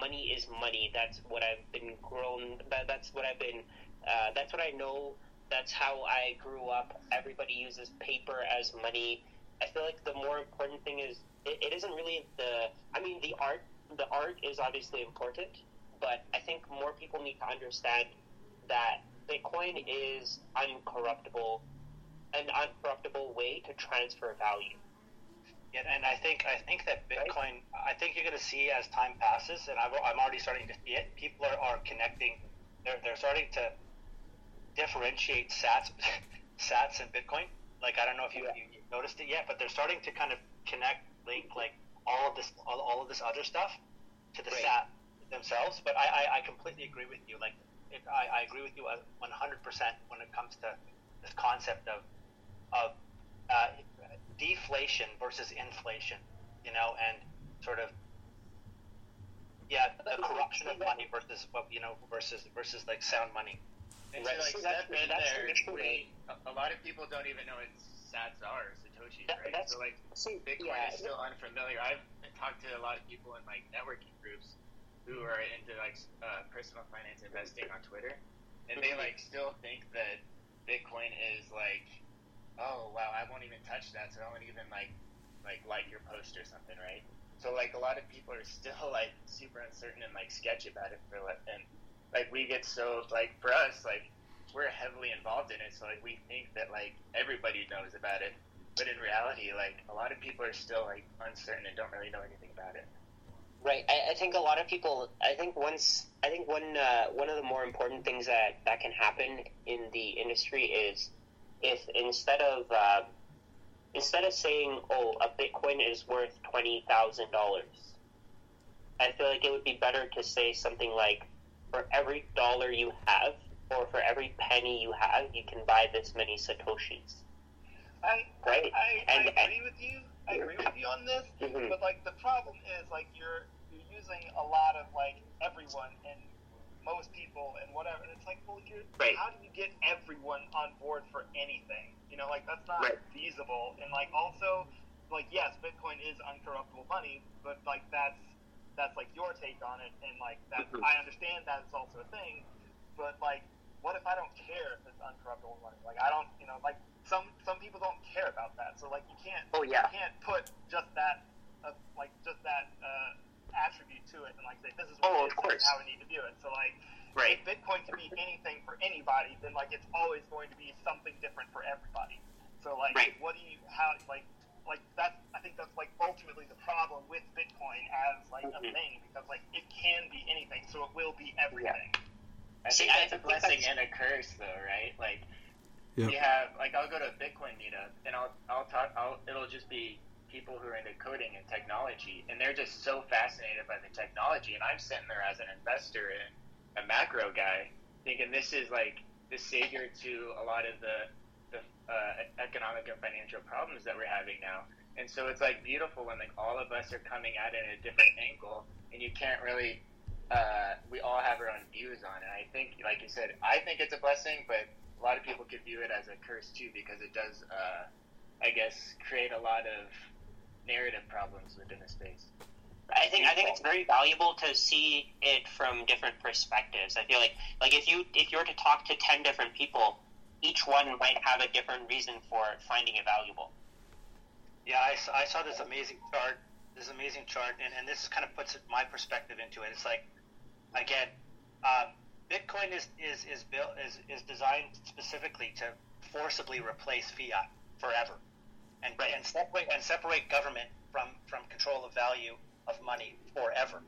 Money is money. That's what I've been grown. That, that's what I've been uh, that's what I know. That's how I grew up. Everybody uses paper as money. I feel like the more important thing is it, it isn't really the. I mean, the art. The art is obviously important, but I think more people need to understand that Bitcoin is uncorruptible, an uncorruptible way to transfer value. Yeah, and I think I think that Bitcoin. Right? I think you're going to see as time passes, and i am already starting to see it. People are, are connecting. They're, they're starting to differentiate Sats, Sats and Bitcoin. Like I don't know if you, you, noticed it yet, but they're starting to kind of connect, link like all of this, all, all of this other stuff to the right. Sat themselves. But I, I, I, completely agree with you. Like it, I, I agree with you 100 percent when it comes to this concept of of uh, deflation versus inflation. You know, and sort of yeah, the corruption of money versus what you know versus versus like sound money. And right. to like step in there, we, a lot of people don't even know what Sats are, Satoshis, right? so like Bitcoin yeah, is still unfamiliar. I've talked to a lot of people in like networking groups who are into like uh, personal finance investing on Twitter, and they like still think that Bitcoin is like, oh wow, I won't even touch that, so I won't even like like like your post or something, right? So like a lot of people are still like super uncertain and like sketchy about it for like, and like we get so like for us like we're heavily involved in it so like we think that like everybody knows about it but in reality like a lot of people are still like uncertain and don't really know anything about it right i, I think a lot of people i think once i think one uh, one of the more important things that that can happen in the industry is if instead of uh, instead of saying, "Oh, a Bitcoin is worth twenty thousand dollars," I feel like it would be better to say something like, "For every dollar you have, or for every penny you have, you can buy this many satoshis." I, Right. I, I, And- I agree with you. I agree with you on this. Mhm. But like the problem is like you're you're using a lot of like everyone and most people and whatever. And it's like, well, you're, Right. how do you get everyone on board for anything? You know, like that's not Right. feasible. And like also, like yes, Bitcoin is uncorruptible money, but like that's that's like your take on it, and like that Mhm. I understand that it's also a thing. But like, what if I don't care if it's uncorruptible money? Like I don't, you know, like some some people don't care about that. So like you can't Oh yeah. you can't put just that, uh, like just that uh, attribute to it, and like say this is what Oh, it of is, this is course. how we need to view it. So like, Right. if Bitcoin can be anything for anybody, then like it's always going to be something different for everybody. So like, Right. what do you how like like that's I think that's like ultimately the problem with Bitcoin as like a Mhm. thing because like it can be anything, so it will be everything. I think I that's a think blessing that's- and a curse, though, right? Like, Yep. we have, like, I'll go to a Bitcoin meetup, and I'll, I'll talk, I'll, it'll just be people who are into coding and technology, and they're just so fascinated by the technology, and I'm sitting there as an investor and a macro guy, thinking this is like the savior to a lot of the, the uh, economic and financial problems that we're having now. And so it's like beautiful when like all of us are coming at it at a different angle, and you can't really uh, we all have our own views on it. I think, like you said, I think it's a blessing, but a lot of people could view it as a curse too because it does, uh, I guess, create a lot of narrative problems within the space. I think I think it's very valuable to see it from different perspectives. I feel like like if you if you were to talk to ten different people, each one might have a different reason for finding it valuable. Yeah, I, I saw this amazing chart. This amazing chart, and, and this kind of puts my perspective into it. It's like, again, um, Bitcoin is, is, is built is, is designed specifically to forcibly replace fiat forever, and and separate and separate government from from control of value of money forever,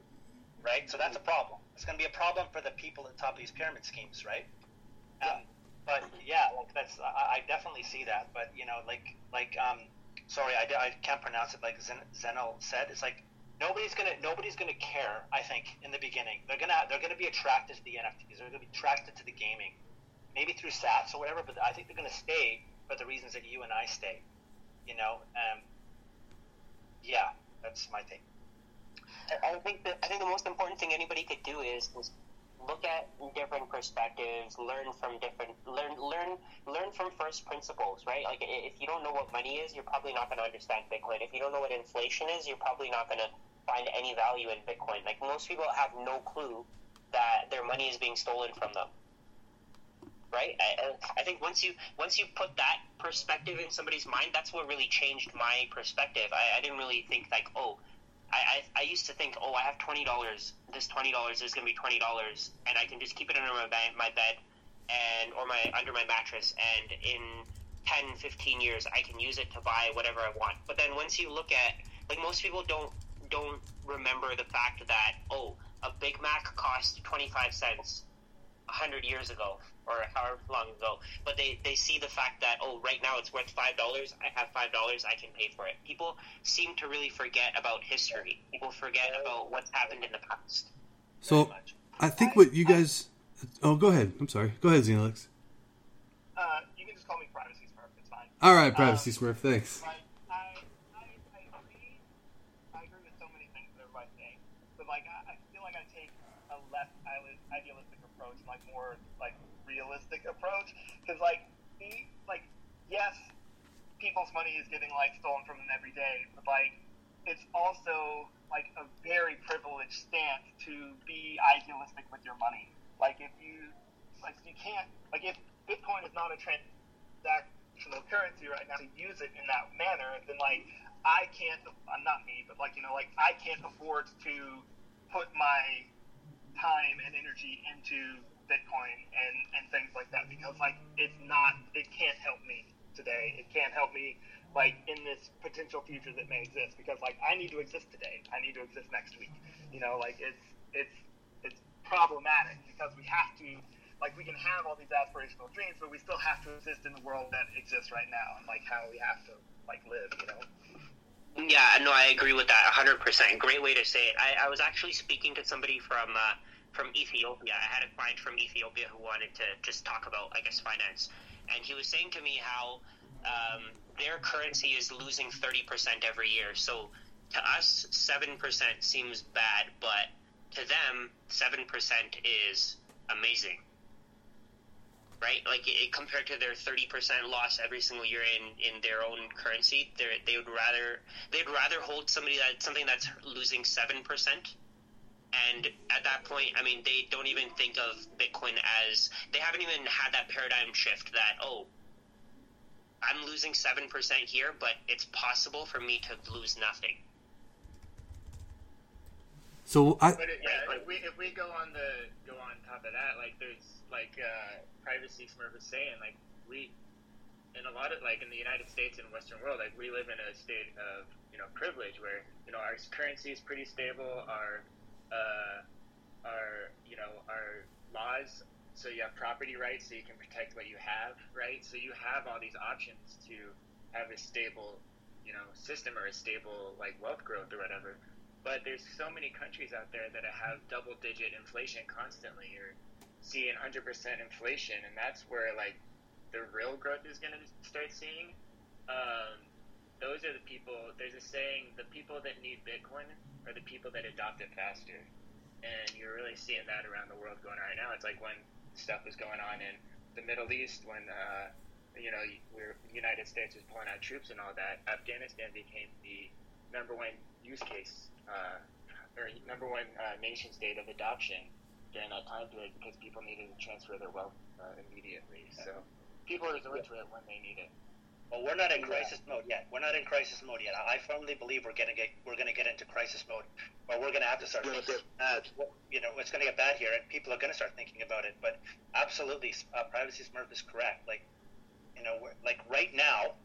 right? So that's a problem. It's going to be a problem for the people at the top of these pyramid schemes, right? Um, but yeah, like that's I, I definitely see that. But you know, like like um, sorry, I, I can't pronounce it like Zen, Zeno said. It's like nobody's gonna nobody's gonna care. I think in the beginning they're gonna they're gonna be attracted to the NFTs. They're gonna be attracted to the gaming, maybe through Sats or whatever. But I think they're gonna stay for the reasons that you and I stay. You know, um, yeah, that's my take. I think that I think the most important thing anybody could do is, is look at different perspectives, learn from different learn learn learn from first principles, right? Like if you don't know what money is, you're probably not going to understand Bitcoin. If you don't know what inflation is, you're probably not going to find any value in Bitcoin. Like most people have no clue that their money is being stolen from them. Right, I, I- think once you once you put that perspective in somebody's mind, that's what really changed my perspective. I, I didn't really think like, oh, I, I, I used to think, oh, I have twenty dollars. This twenty dollars is going to be twenty dollars, and I can just keep it under my my bed, and or my under my mattress, and in 10, 15 years, I can use it to buy whatever I want. But then once you look at, like most people don't don't remember the fact that oh, a Big Mac costs twenty five cents hundred years ago or however long ago. But they, they see the fact that oh right now it's worth five dollars. I have five dollars. I can pay for it. People seem to really forget about history. People forget about what's happened in the past. So I think what you guys. Oh, go ahead. I'm sorry. Go ahead, Xenolix. Uh, you can just call me Privacy Smurf. It's fine. All right, Privacy Smurf. Thanks. Like, I, I, I agree. I agree with so many things that everybody's saying, but like, I, I feel like I take a less ide- idealistic approach, like more like realistic approach, because like, the, like, yes, people's money is getting like stolen from them every day, but like, it's also like a very privileged stance to be idealistic with your money. Like, if you, like, you can't, like, if Bitcoin is not a transactional currency right now to use it in that manner, then like I can't, uh, not me, but like you know, like I can't afford to put my time and energy into Bitcoin and and things like that because like it's not, it can't help me today. It can't help me like in this potential future that may exist because like I need to exist today. I need to exist next week. You know, like it's it's it's problematic because we have to like we can have all these aspirational dreams, but we still have to exist in the world that exists right now, and like how we have to like live, you know. Yeah, no, I agree with that 100%. Great way to say it. I, I was actually speaking to somebody from uh, from Ethiopia. I had a client from Ethiopia who wanted to just talk about, I guess, finance. And he was saying to me how um, their currency is losing 30% every year. So to us, 7% seems bad, but to them, 7% is amazing right? Like it, compared to their thirty percent loss every single year in, in their own currency, they they would rather they'd rather hold somebody that something that's losing seven percent. And at that point, I mean, they don't even think of Bitcoin as they haven't even had that paradigm shift that oh, I'm losing seven percent here, but it's possible for me to lose nothing. So I, But it, yeah, if we if we go on the go on top of that, like there's like uh, privacy Smurf was saying, like we in a lot of like in the United States and Western world, like we live in a state of you know privilege where you know our currency is pretty stable, our uh, our you know our laws. So you have property rights, so you can protect what you have, right? So you have all these options to have a stable, you know, system or a stable like wealth growth or whatever but there's so many countries out there that have double digit inflation constantly or seeing 100% inflation and that's where like the real growth is going to start seeing um, those are the people there's a saying the people that need bitcoin are the people that adopt it faster and you're really seeing that around the world going on right now it's like when stuff was going on in the middle east when uh, you know we're united states was pulling out troops and all that afghanistan became the number one use case uh, or number one uh, nation state of adoption during that time period because people needed to transfer their wealth uh, immediately. So people resort to it when they need it. Well, we're not in crisis mode yet. We're not in crisis mode yet. I firmly believe we're gonna get we're gonna get into crisis mode, but we're gonna have to start. Thinking, uh, you know, it's gonna get bad here, and people are gonna start thinking about it. But absolutely, uh, privacy Smurf is correct. Like, you know, like right now,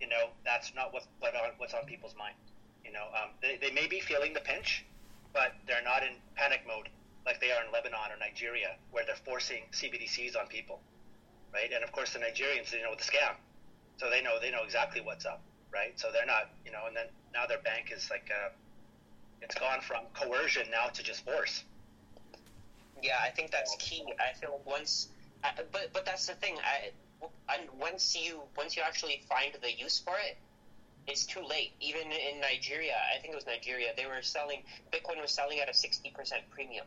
you know, that's not what, what on, what's on people's mind. You know, um, they, they may be feeling the pinch, but they're not in panic mode like they are in Lebanon or Nigeria, where they're forcing CBDCs on people, right? And of course, the Nigerians, they know the scam, so they know they know exactly what's up, right? So they're not, you know, and then now their bank is like, uh, it's gone from coercion now to just force. Yeah, I think that's key. I feel once, I, but but that's the thing. I, and once you once you actually find the use for it, it's too late. Even in Nigeria, I think it was Nigeria, they were selling Bitcoin was selling at a sixty percent premium.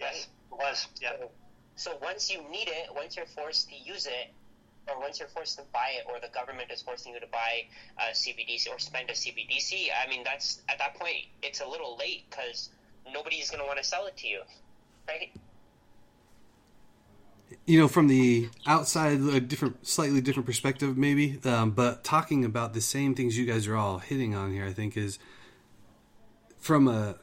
Yes, it was. Yeah. So, so once you need it, once you're forced to use it, or once you're forced to buy it, or the government is forcing you to buy a CBDC or spend a CBDC, I mean that's at that point it's a little late because nobody's going to want to sell it to you, right? you know, from the outside, a different, slightly different perspective, maybe. Um, but talking about the same things you guys are all hitting on here, I think is from a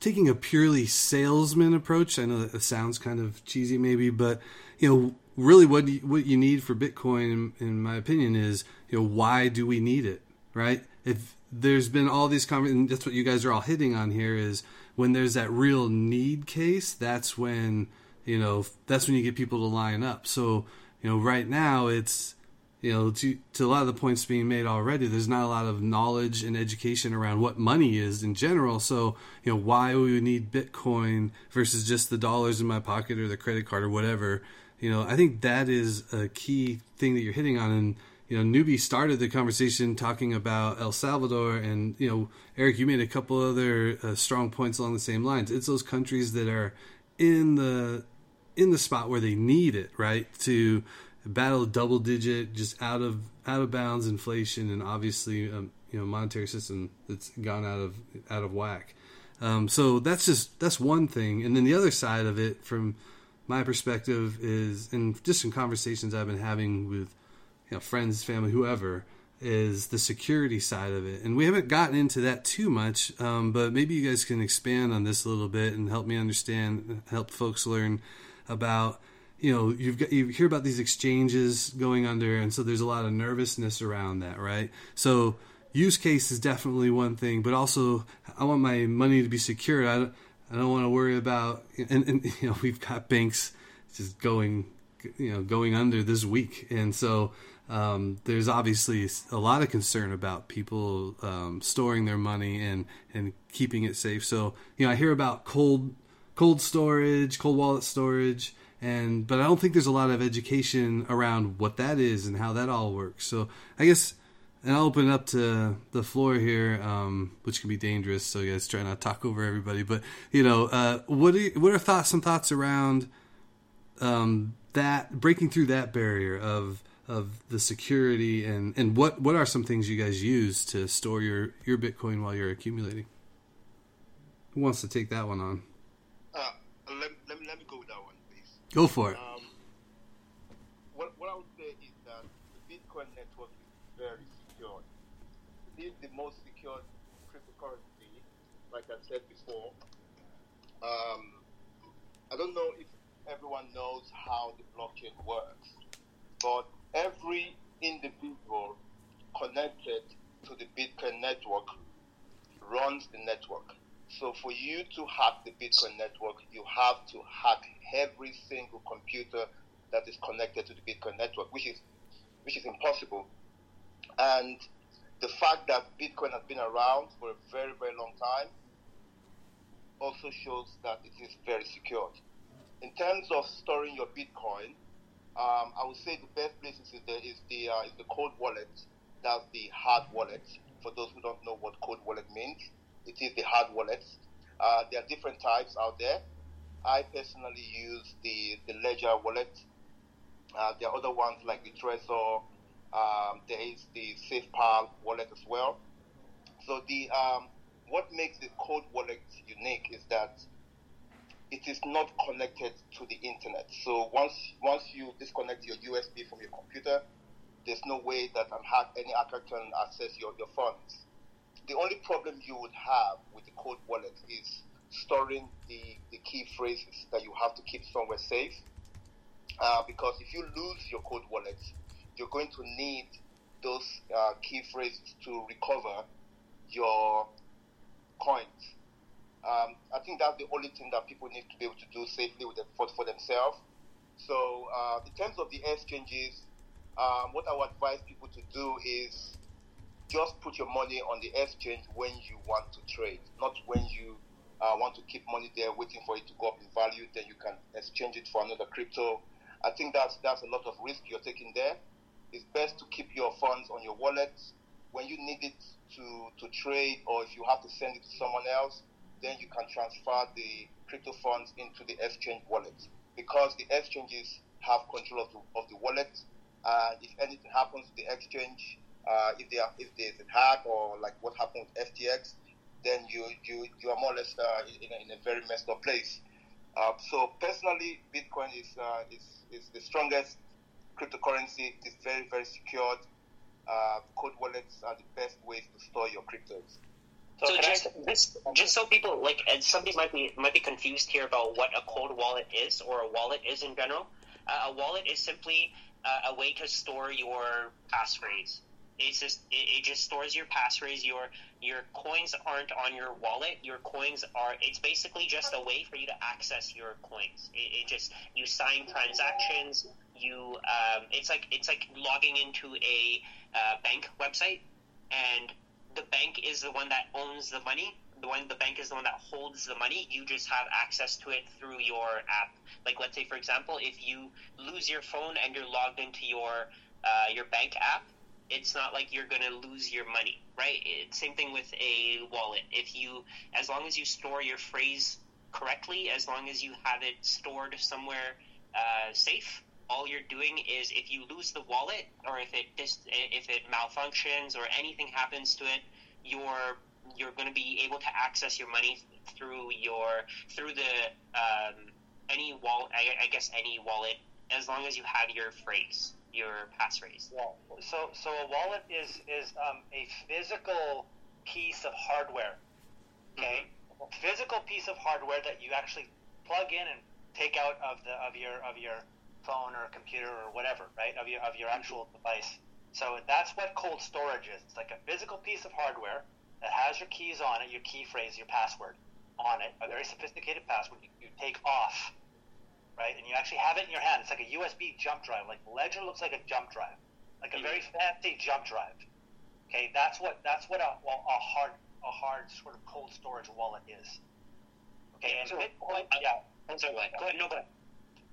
taking a purely salesman approach. I know that sounds kind of cheesy, maybe, but you know, really, what you, what you need for Bitcoin, in, in my opinion, is you know, why do we need it, right? If there's been all these conversations, that's what you guys are all hitting on here is when there's that real need case, that's when you know that's when you get people to line up so you know right now it's you know to to a lot of the points being made already there's not a lot of knowledge and education around what money is in general so you know why we would need bitcoin versus just the dollars in my pocket or the credit card or whatever you know i think that is a key thing that you're hitting on and you know newbie started the conversation talking about el salvador and you know Erik you made a couple other uh, strong points along the same lines it's those countries that are in the in the spot where they need it, right? To battle double digit, just out of out of bounds inflation, and obviously, um, you know, monetary system that's gone out of out of whack. Um, so that's just that's one thing, and then the other side of it, from my perspective, is and just in conversations I've been having with you know friends, family, whoever, is the security side of it, and we haven't gotten into that too much. Um, but maybe you guys can expand on this a little bit and help me understand, help folks learn about you know you've got you hear about these exchanges going under and so there's a lot of nervousness around that right so use case is definitely one thing but also i want my money to be secure i I don't want to worry about and, and you know we've got banks just going you know going under this week, and so um, there's obviously a lot of concern about people um, storing their money and and keeping it safe. So you know I hear about cold cold storage, cold wallet storage, and but I don't think there's a lot of education around what that is and how that all works. So I guess. And I'll open it up to the floor here, um, which can be dangerous. So you guys try not to talk over everybody. But you know, uh, what are you, what are thoughts? Some thoughts around um, that breaking through that barrier of of the security and and what what are some things you guys use to store your your Bitcoin while you're accumulating? Who wants to take that one on? Uh, let, let, me, let me go with that one, please. Go for it. Um, what, what I would say is that the Bitcoin network is very secure. It is the most secure cryptocurrency, like I said before. Um, I don't know if everyone knows how the blockchain works, but every individual connected to the Bitcoin network runs the network. So for you to hack the Bitcoin network, you have to hack every single computer that is connected to the Bitcoin network, which is which is impossible. And the fact that Bitcoin has been around for a very, very long time also shows that it is very secured. In terms of storing your Bitcoin, um, I would say the best place is the is the uh, is the cold wallet. That's the hard wallet. For those who don't know what cold wallet means, it is the hard wallet. Uh, there are different types out there. I personally use the the Ledger wallet. Uh, there are other ones like the Trezor. Um, there is the SafePal wallet as well. So the um, what makes the cold wallet unique is that it is not connected to the internet. So once once you disconnect your USB from your computer, there's no way that an hack, any hacker can access your, your funds. The only problem you would have with the cold wallet is storing the, the key phrases that you have to keep somewhere safe. Uh, because if you lose your cold wallet, you're going to need those uh, key phrases to recover your coins. Um, I think that's the only thing that people need to be able to do safely for, for themselves. So, uh, in terms of the exchanges, um, what I would advise people to do is just put your money on the exchange when you want to trade, not when you uh, want to keep money there waiting for it to go up in value. Then you can exchange it for another crypto. I think that's that's a lot of risk you're taking there. It's best to keep your funds on your wallet when you need it to to trade, or if you have to send it to someone else then you can transfer the crypto funds into the exchange wallet because the exchanges have control of the, of the wallet. Uh, if anything happens to the exchange, uh, if, are, if there's a hack or like what happened with FTX, then you, you, you are more or less uh, in, a, in, a, very messed up place. Uh, so personally, Bitcoin is, uh, is, is the strongest cryptocurrency. It's very, very secured. Uh, cold wallets are the best ways to store your cryptos. So, so just, just, just so people like, and somebody might be might be confused here about what a cold wallet is or a wallet is in general. Uh, a wallet is simply uh, a way to store your passphrase. It's just it, it, just stores your passphrase. Your your coins aren't on your wallet. Your coins are. It's basically just a way for you to access your coins. It, it just you sign transactions. You um, it's like it's like logging into a uh, bank website and the bank is the one that owns the money. The one the bank is the one that holds the money. You just have access to it through your app. Like let's say for example, if you lose your phone and you're logged into your uh, your bank app, it's not like you're going to lose your money, right? It, same thing with a wallet. If you, as long as you store your phrase correctly, as long as you have it stored somewhere uh, safe, all you're doing is if you lose the wallet or if it if it malfunctions or anything happens to it, you're you're going to be able to access your money through your through the um, any wallet. I, I, guess any wallet as long as you have your phrase, your passphrase. Yeah. So so a wallet is is um, a physical piece of hardware. Okay, mm-hmm. a physical piece of hardware that you actually plug in and take out of the of your of your phone or a computer or whatever, right, of your of your actual device. So that's what cold storage is. It's like a physical piece of hardware that has your keys on it, your key phrase, your password on it, a very sophisticated password you, you take off right? And you actually have it in your hand. It's like a USB jump drive. Like Ledger looks like a jump drive, like a Mhm. very fancy jump drive. Okay, that's what that's what a, well, a hard a hard sort of cold storage wallet is. Okay, and So- Bitcoin, uh, yeah. I'm sorry, go ahead. Go ahead. No, go ahead.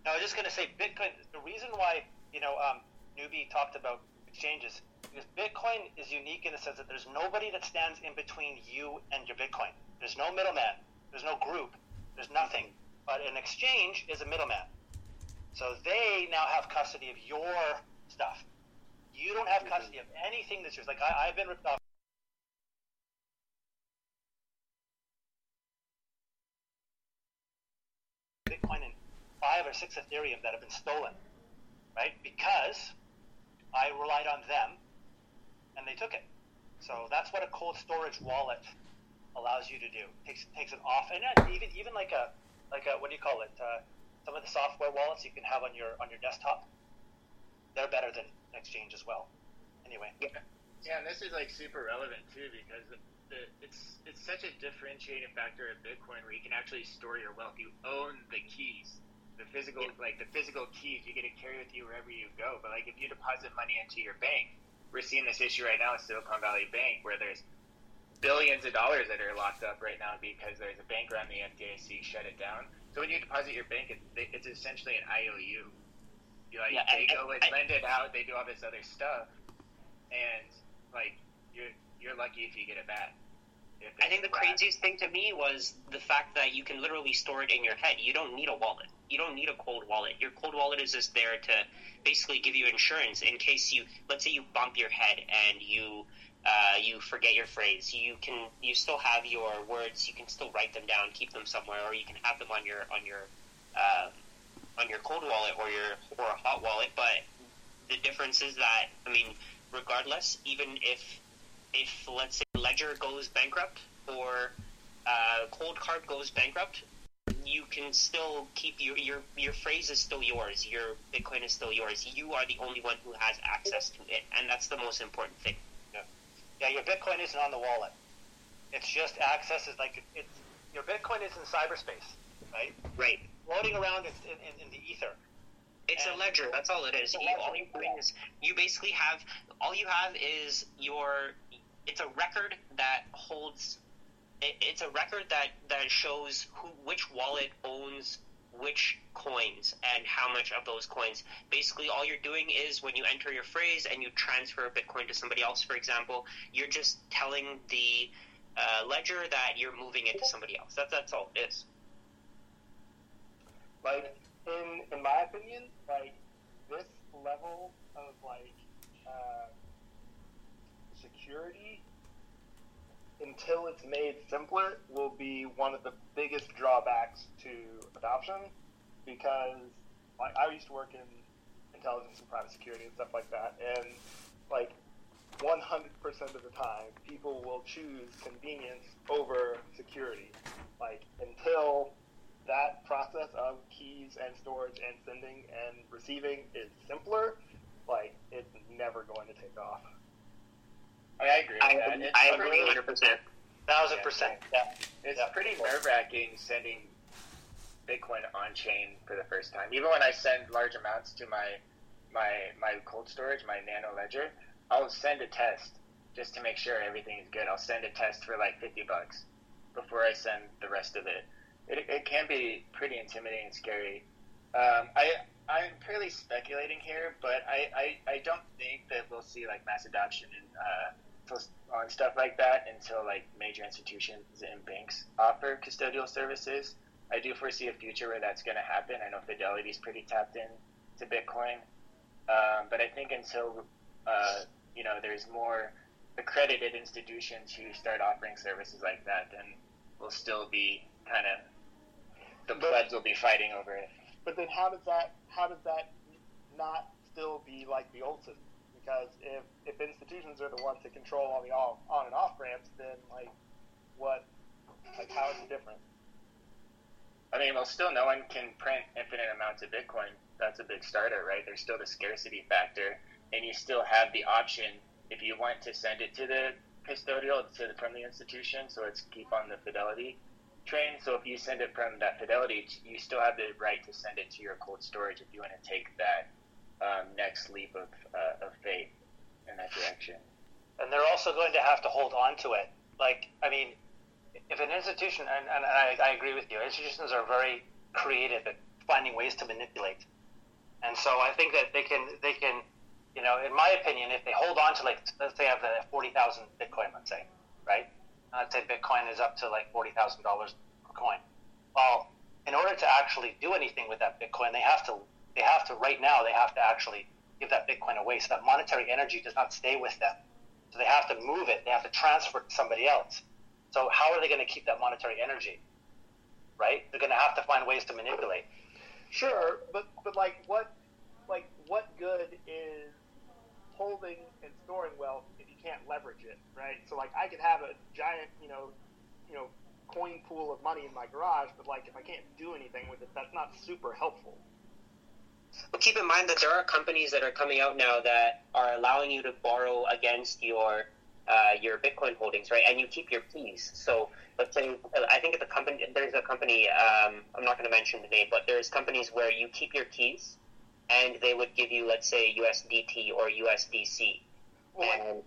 I was just going to say Bitcoin. The reason why you know um, newbie talked about exchanges because Bitcoin is unique in the sense that there's nobody that stands in between you and your Bitcoin. There's no middleman. There's no group. There's nothing. But an exchange is a middleman. So they now have custody of your stuff. You don't have custody of anything that's yours. Like I, I've been ripped off. Bitcoin or six Ethereum that have been stolen, right? Because I relied on them, and they took it. So that's what a cold storage wallet allows you to do. takes takes it off, and even even like a like a what do you call it? Uh, some of the software wallets you can have on your on your desktop. They're better than Exchange as well. Anyway, Yeah, and this is like super relevant too because the, the, it's it's such a differentiating factor of Bitcoin where you can actually store your wealth. You own the keys, the physical like the physical keys. You get to carry with you wherever you go. But like if you deposit money into your bank, we're seeing this issue right now at Silicon Valley Bank where there's billions of dollars that are locked up right now because there's a bank run the FDIC shut it down. So when you deposit your bank, it, it's essentially an IOU. You like Yeah, they and- go and and- lend it out. They do all this other stuff, and like you're you're lucky if you get it back. I think the it's craziest thing to me was the fact that you can literally store it in your head. You don't need a wallet. You don't need a cold wallet. Your cold wallet is just there to basically give you insurance in case you, let's say, you bump your head and you uh, you forget your phrase. You can you still have your words. You can still write them down, keep them somewhere, or you can have them on your on your uh, on your cold wallet or your or a hot wallet. But the difference is that I mean, regardless, even if if let's say Ledger goes bankrupt or uh, Coldcard goes bankrupt, you can still keep your your your phrase is still yours. Your Bitcoin is still yours. You are the only one who has access to it, and that's the most important thing. yeah, your Bitcoin isn't on the wallet. It's just access is like it's your Bitcoin is in cyberspace, right? Right. Floating around in, in, in the ether. It's a ledger. That's all it is. You, all you're doing is you basically have all you have is your. It's a record that holds. It, it's a record that that shows who which wallet owns which coins and how much of those coins. Basically, all you're doing is when you enter your phrase and you transfer a Bitcoin to somebody else, for example, you're just telling the uh, ledger that you're moving it to somebody else. That, that's all it is. like in in my opinion, like this level of like uh, security until it's made simpler will be one of the biggest drawbacks to adoption because like I used to work in intelligence and private security and stuff like that and like 100% of the time people will choose convenience over security like until that process of keys and storage and sending and receiving is simpler, like it's never going to take off. I, mean, I agree. I, that. I agree 100%. thousand percent. Yeah. It's Yeah. pretty nerve wracking sending Bitcoin on chain for the first time. Even when I send large amounts to my my my cold storage, my Nano Ledger, I'll send a test just to make sure everything is good. I'll send a test for like fifty bucks before I send the rest of it. It, it can be pretty intimidating and scary. Um, I I'm purely speculating here, but I, I, I don't think that we'll see like mass adoption and uh, on stuff like that until like major institutions and banks offer custodial services. I do foresee a future where that's going to happen. I know Fidelity's pretty tapped in to Bitcoin, um, but I think until uh, you know there's more accredited institutions who start offering services like that, then we'll still be kind of the plebs will be fighting over it. But then how does that how does that not still be like the old system? Because if if institutions are the ones that control all the off, on and off ramps, then like what like how is it different? I mean, well, still no one can print infinite amounts of Bitcoin. That's a big starter, right? There's still the scarcity factor, and you still have the option if you want to send it to the custodial to the, from the institution, so it's keep on the fidelity. train. So if you send it from that Fidelity, you still have the right to send it to your cold storage if you want to take that um, next leap of, uh, of faith in that direction. And they're also going to have to hold on to it. Like, I mean, if an institution, and, and I, I agree with you, institutions are very creative at finding ways to manipulate. And so I think that they can, they can, you know, in my opinion, if they hold on to like, let's say have the 40,000 Bitcoin, let's say, right? Let's say Bitcoin is up to like $40,000 per coin. Well, in order to actually do anything with that Bitcoin, they have to, they have to, right now, they have to actually give that Bitcoin away so that monetary energy does not stay with them. So they have to move it, they have to transfer it to somebody else. So how are they going to keep that monetary energy? Right? They're going to have to find ways to manipulate. Sure, but but like what like what good is holding and storing wealth if you can't leverage it, right? So like I could have a giant, you know, you know, coin pool of money in my garage, but like if I can't do anything with it, that's not super helpful. But keep in mind that there are companies that are coming out now that are allowing you to borrow against your uh, your Bitcoin holdings, right? And you keep your keys. So let's say I think the company there's a company um, I'm not going to mention the name, but there's companies where you keep your keys, and they would give you let's say USDT or USDC. Well, like, And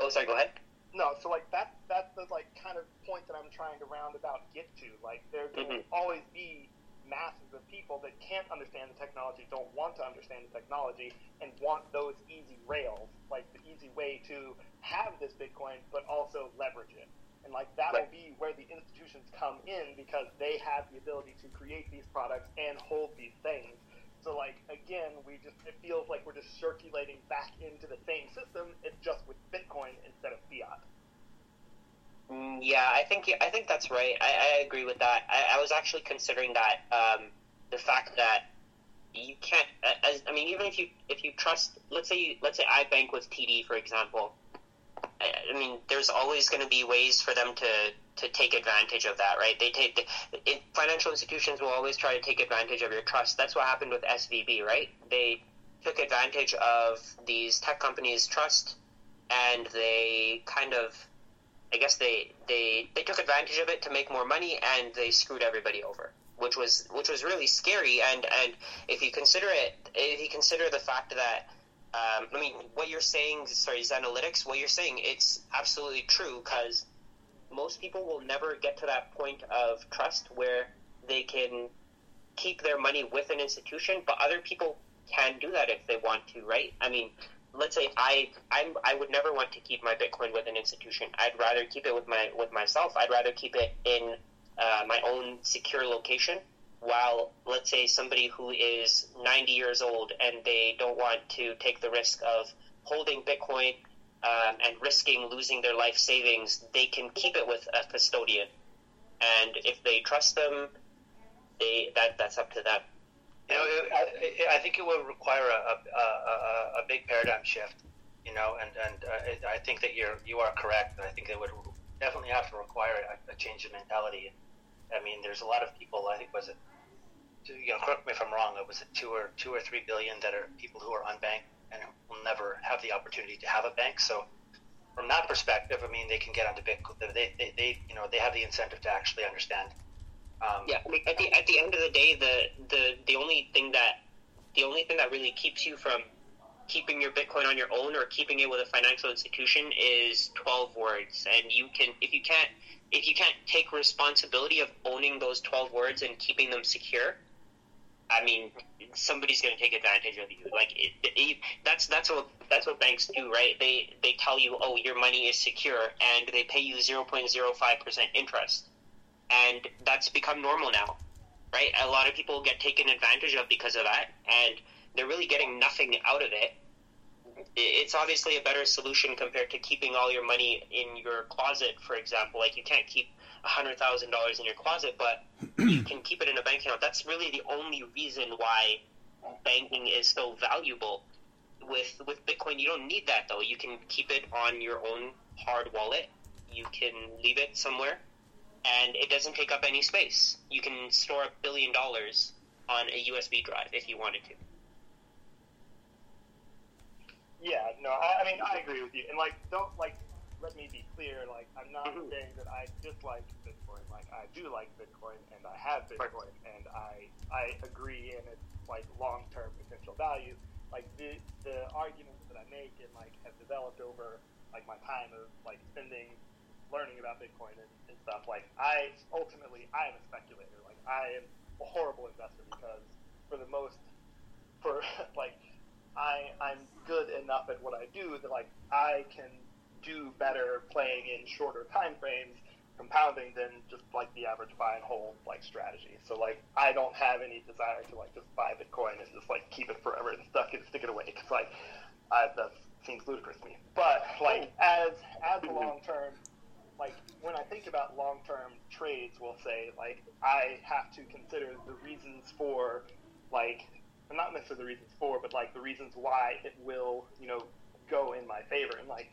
oh, sorry, go ahead. no, so like that that's the like kind of point that I'm trying to roundabout get to. Like there will Mhm. always be masses of people that can't understand the technology, don't want to understand the technology, and want those easy rails, like the easy way to have this Bitcoin, but also leverage it. And like that will Right. be where the institutions come in because they have the ability to create these products and hold these things. So like again, we just it feels like we're just circulating back into the same system. It's just with Bitcoin instead of fiat. Mm, yeah, I think I think that's right. I, I agree with that. I, I was actually considering that um, the fact that you can't. As, I mean, even if you if you trust, let's say you, let's say I bank with TD, for example. I, I mean, there's always going to be ways for them to to take advantage of that, right? They take the, it, financial institutions will always try to take advantage of your trust. That's what happened with SVB, right? They took advantage of these tech companies' trust, and they kind of I guess they, they they took advantage of it to make more money and they screwed everybody over, which was which was really scary. And and if you consider it, if you consider the fact that um, I mean, what you're saying, sorry, Zanalytics, what you're saying, it's absolutely true because most people will never get to that point of trust where they can keep their money with an institution, but other people can do that if they want to, right? I mean, let's say I I'm, I would never want to keep my Bitcoin with an institution. I'd rather keep it with my with myself. I'd rather keep it in uh, my own secure location. While let's say somebody who is 90 years old and they don't want to take the risk of holding Bitcoin um, and risking losing their life savings, they can keep it with a custodian. And if they trust them, they that that's up to them. You know, it, I, I think it would require a, a, a, a big paradigm shift. You know, and and uh, I think that you're you are correct. I think it would definitely have to require a, a change in mentality. I mean, there's a lot of people. I think was it, you know, correct me if I'm wrong. It was it two or two or three billion that are people who are unbanked and will never have the opportunity to have a bank. So, from that perspective, I mean, they can get onto Bitcoin. They, they, they you know, they have the incentive to actually understand. Um, Yeah, I mean, at the at the end of the day, the the the only thing that the only thing that really keeps you from keeping your Bitcoin on your own or keeping it with a financial institution is twelve words, and you can if you can't if you can't take responsibility of owning those twelve words and keeping them secure. I mean, somebody's going to take advantage of you. Like it, it, that's that's what that's what banks do, right? They they tell you, oh, your money is secure, and they pay you zero point zero five percent interest and that's become normal now, right? A lot of people get taken advantage of because of that, and they're really getting nothing out of it. It's obviously a better solution compared to keeping all your money in your closet, for example. Like you can't keep hundred thousand dollars in your closet, but you can keep it in a bank account. That's really the only reason why banking is so valuable. With with Bitcoin, you don't need that though. You can keep it on your own hard wallet. You can leave it somewhere and it doesn't take up any space. You can store a billion dollars on a USB drive if you wanted to. Yeah, no, I, I mean I agree with you, and like don't like let me be clear. Like, I'm not Mhm. saying that I dislike Bitcoin. Like, I do like Bitcoin, and I have Bitcoin, and I I agree in its like long term potential value. Like the the arguments that I make and like have developed over like my time of like spending learning about Bitcoin and, and stuff. Like, I ultimately I am a speculator. Like, I am a horrible investor because for the most for like I I'm good enough at what I do that like I can do better playing in shorter time frames compounding than just like the average buy and hold like strategy. So like I don't have any desire to like just buy Bitcoin and just like keep it forever and stuck it stick it away because like I, that seems ludicrous to me. But like oh. as as a long term like when I think about long term trades, we'll say like I have to consider the reasons for like not necessarily the reasons for, but like the reasons why it will you know go in my favor, and like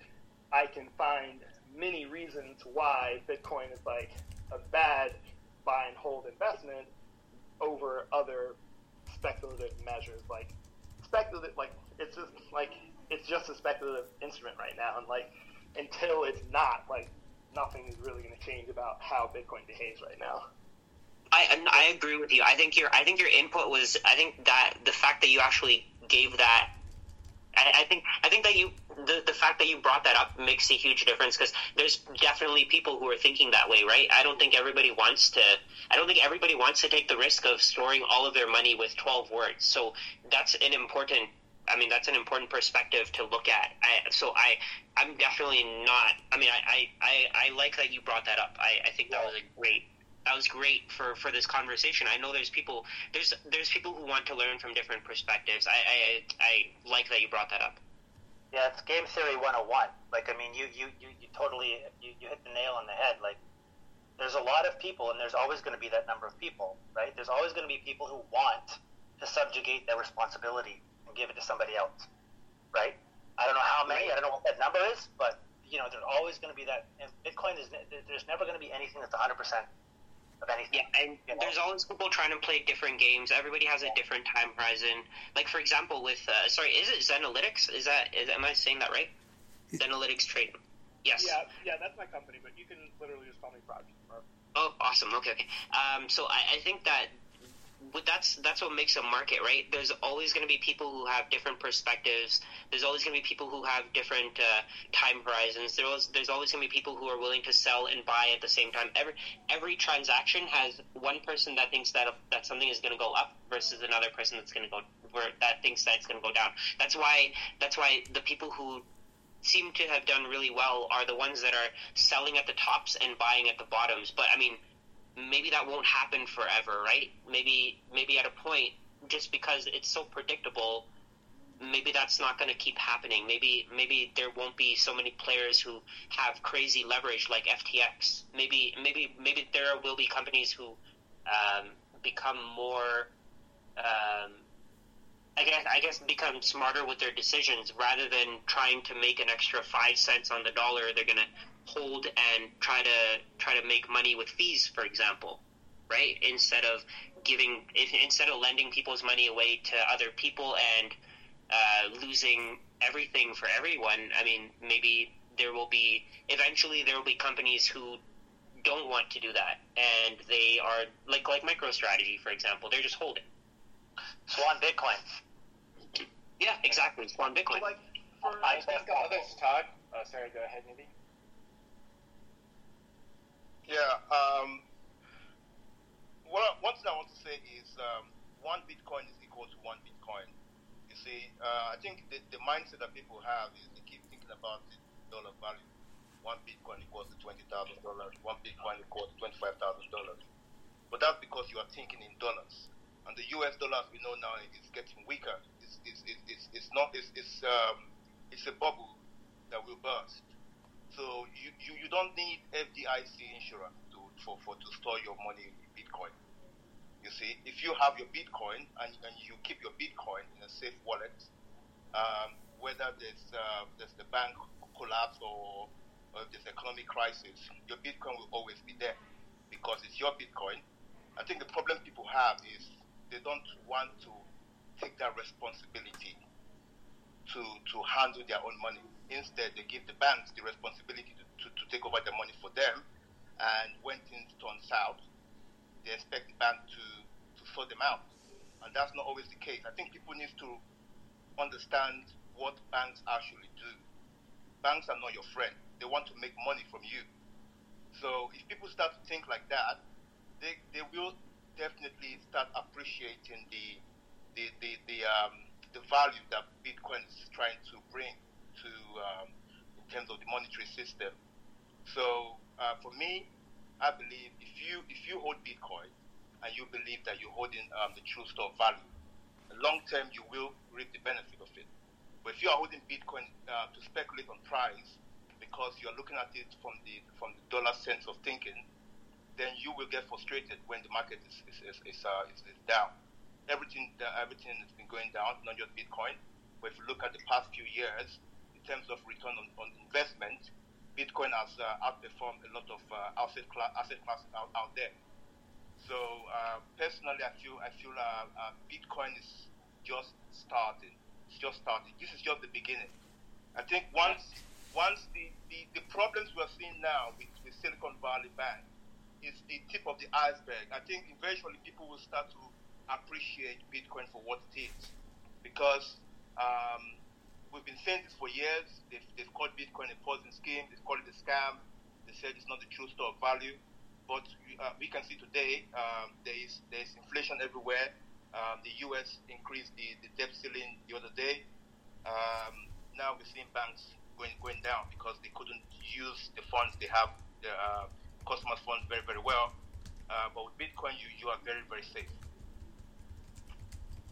I can find many reasons why Bitcoin is like a bad buy and hold investment over other speculative measures. Like speculative, like it's just like it's just a speculative instrument right now, and like until it's not, like nothing is really going to change about how Bitcoin behaves right now. I I agree with you. I think your I think your input was I think that the fact that you actually gave that I, I think I think that you the, the fact that you brought that up makes a huge difference because there's definitely people who are thinking that way, right? I don't think everybody wants to. I don't think everybody wants to take the risk of storing all of their money with 12 words. So that's an important. I mean, that's an important perspective to look at. I, so I, I'm definitely not. I mean, I, I, I, like that you brought that up. I, I think that was a great that was great for, for this conversation. I know there's people there's there's people who want to learn from different perspectives. I I, I like that you brought that up. Yeah, it's game theory 101. Like, I mean, you, you, you, you totally, you, you hit the nail on the head. Like, there's a lot of people, and there's always going to be that number of people, right? There's always going to be people who want to subjugate their responsibility and give it to somebody else, right? I don't know how many, I don't know what that number is, but, you know, there's always going to be that. And Bitcoin is, there's never going to be anything that's 100% of anything. Yeah, and you know? there's always people trying to play different games. Everybody has a different time horizon. Like for example, with uh, sorry, is it Zenolytics? Is that is, am I saying that right? Zenolytics Trading. Yes. Yeah, yeah, that's my company, but you can literally just call me Project. Or, Oh, awesome. Okay, okay. Um, so I, I think that but that's that's what makes a market, right? There's always going to be people who have different perspectives. There's always going to be people who have different uh, time horizons. There's there's always going to be people who are willing to sell and buy at the same time. Every every transaction has one person that thinks that that something is going to go up versus another person that's going to go that thinks that it's going to go down. That's why that's why the people who seem to have done really well are the ones that are selling at the tops and buying at the bottoms. But I mean, maybe that won't happen forever, right? Maybe maybe at a point, just because it's so predictable, maybe that's not going to keep happening. Maybe maybe there won't be so many players who have crazy leverage like FTX. Maybe maybe maybe there will be companies who um, become more. Um, I guess I guess become smarter with their decisions rather than trying to make an extra five cents on the dollar. They're gonna hold and try to try to make money with fees, for example, right? Instead of giving, instead of lending people's money away to other people and uh, losing everything for everyone. I mean, maybe there will be eventually there will be companies who don't want to do that, and they are like like MicroStrategy, for example. They're just holding. Swan Bitcoin. Yeah, exactly. Swan Bitcoin. like, for, I I think others talk. Oh, sorry. Go ahead, maybe. Yeah. Um, what, one thing I want to say is um, one Bitcoin is equal to one Bitcoin. You see, uh, I think the, the mindset that people have is they keep thinking about the dollar value. One Bitcoin equals to twenty thousand dollars. One Bitcoin equals to twenty-five thousand dollars. But that's because you are thinking in dollars. And the U.S. dollar, as we know now, is getting weaker. It's, it's, it's, it's, it's not. It's, it's, um, it's a bubble that will burst. So you, you, you don't need FDIC insurance to for, for to store your money in Bitcoin. You see, if you have your Bitcoin and, and you keep your Bitcoin in a safe wallet, um, whether there's uh, there's the bank collapse or, or if there's economic crisis, your Bitcoin will always be there because it's your Bitcoin. I think the problem people have is they don't want to take that responsibility to to handle their own money. Instead, they give the banks the responsibility to, to, to take over the money for them. And when things turn south, they expect the bank to, to sort them out. And that's not always the case. I think people need to understand what banks actually do. Banks are not your friend. They want to make money from you. So if people start to think like that, they, they will definitely start appreciating the the the, the um, the value that Bitcoin is trying to bring terms of the monetary system. So uh, for me, I believe if you if you hold Bitcoin and you believe that you're holding um, the true store value, long term you will reap the benefit of it. But if you are holding Bitcoin uh, to speculate on price because you're looking at it from the from the dollar sense of thinking, then you will get frustrated when the market is is, is, is, uh, is, is down everything everything has been going down, not just Bitcoin. But if you look at the past few years, terms of return on, on investment, Bitcoin has uh, outperformed a lot of uh, asset, class, asset classes out, out there. So uh, personally, I feel I feel uh, uh, Bitcoin is just starting. It's just starting. This is just the beginning. I think once once the, the, the problems we're seeing now with the Silicon Valley Bank is the tip of the iceberg. I think eventually people will start to appreciate Bitcoin for what it is. Because um, we've been saying this for years. They've, they've called Bitcoin a Ponzi scheme. They've called it a scam. They said it's not the true store of value. But uh, we can see today um, there is there is inflation everywhere. Um, the U.S. increased the, the debt ceiling the other day. Um, now we're seeing banks going going down because they couldn't use the funds they have, the uh, customers' funds very very well. Uh, but with Bitcoin, you you are very very safe.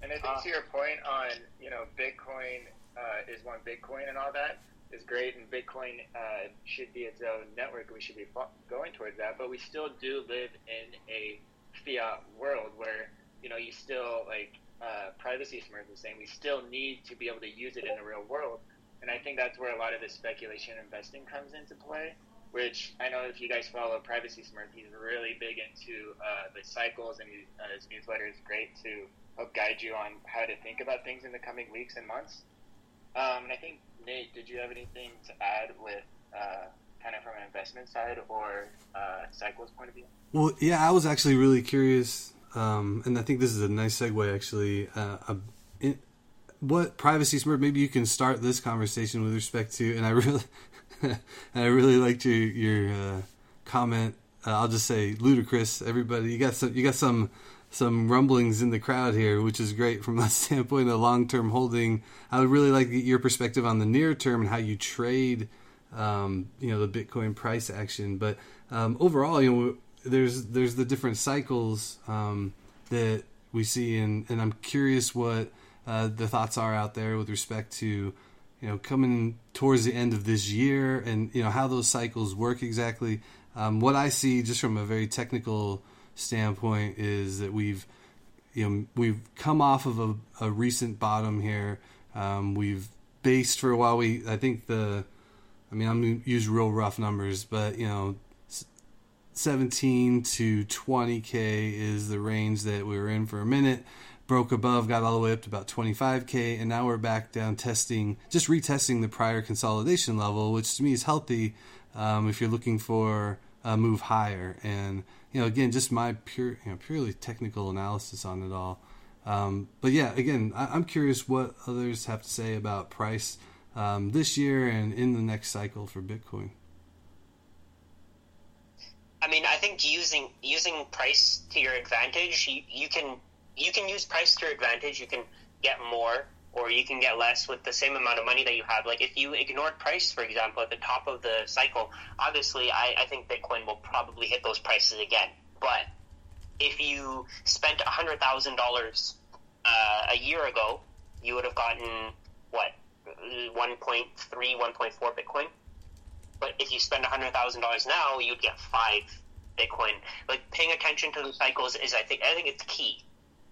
And I think uh, to your point on, you know, Bitcoin uh, is one Bitcoin and all that is great, and Bitcoin uh, should be its own network. We should be going towards that, but we still do live in a fiat world where, you know, you still, like uh, Privacy Smurf was saying, we still need to be able to use it in the real world. And I think that's where a lot of the speculation investing comes into play which I know if you guys follow Privacy Smurf, he's really big into uh, the cycles, and uh, his newsletter is great to help guide you on how to think about things in the coming weeks and months. Um, I think Nate, did you have anything to add with uh, kind of from an investment side or uh, cycles point of view? Well, yeah, I was actually really curious, um, and I think this is a nice segue actually. Uh, in, what privacy smurf? Maybe you can start this conversation with respect to, and I really, and I really liked your your uh, comment. Uh, I'll just say ludicrous. Everybody, you got some, you got some some rumblings in the crowd here, which is great from a standpoint of long term holding. I would really like your perspective on the near term and how you trade, um, you know, the Bitcoin price action. But um, overall, you know, there's there's the different cycles um, that we see, and and I'm curious what uh, the thoughts are out there with respect to you know coming towards the end of this year, and you know how those cycles work exactly. Um, what I see just from a very technical standpoint is that we've you know we've come off of a, a recent bottom here. Um, we've based for a while. We I think the I mean I'm gonna use real rough numbers, but you know 17 to 20k is the range that we were in for a minute. Broke above, got all the way up to about 25k, and now we're back down testing, just retesting the prior consolidation level, which to me is healthy um, if you're looking for a move higher. And you know, again, just my pure, you know, purely technical analysis on it all. Um, but yeah, again, I, am curious what others have to say about price um, this year and in the next cycle for Bitcoin. I mean, I think using using price to your advantage, you, you can you can use price to your advantage. You can get more or you can get less with the same amount of money that you have. Like if you ignored price, for example, at the top of the cycle, obviously I, I think Bitcoin will probably hit those prices again. But if you spent hundred thousand uh, dollars a year ago, you would have gotten what 1.3, 1.4 Bitcoin. But if you spend hundred thousand dollars now, you'd get five Bitcoin. Like paying attention to the cycles is, I think, I think it's key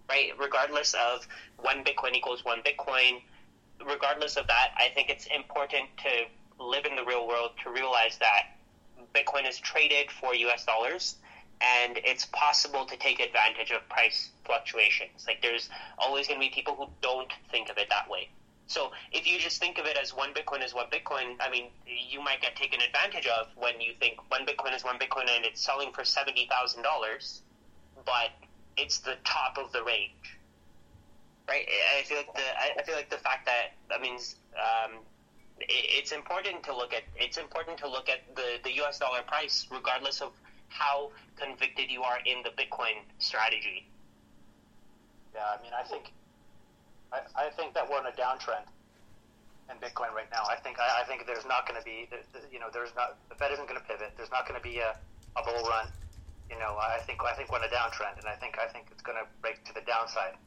right? Regardless of one Bitcoin equals one Bitcoin, regardless of that, I think it's important to live in the real world to realize that Bitcoin is traded for US dollars and it's possible to take advantage of price fluctuations. Like there's always going to be people who don't think of it that way. So if you just think of it as one Bitcoin is one Bitcoin, I mean, you might get taken advantage of when you think one Bitcoin is one Bitcoin and it's selling for seventy thousand dollars, but it's the top of the range, right? I feel like the I feel like the fact that that means um, it's important to look at it's important to look at the the U.S. dollar price regardless of how convicted you are in the Bitcoin strategy. Yeah, I mean, I think I, I think that we're in a downtrend in Bitcoin right now. I think I, I think there's not going to be you know there's not the Fed isn't going to pivot. There's not going to be a, a bull run. You know, I think I think we're in a downtrend, and I think I think it's going to break to the downside.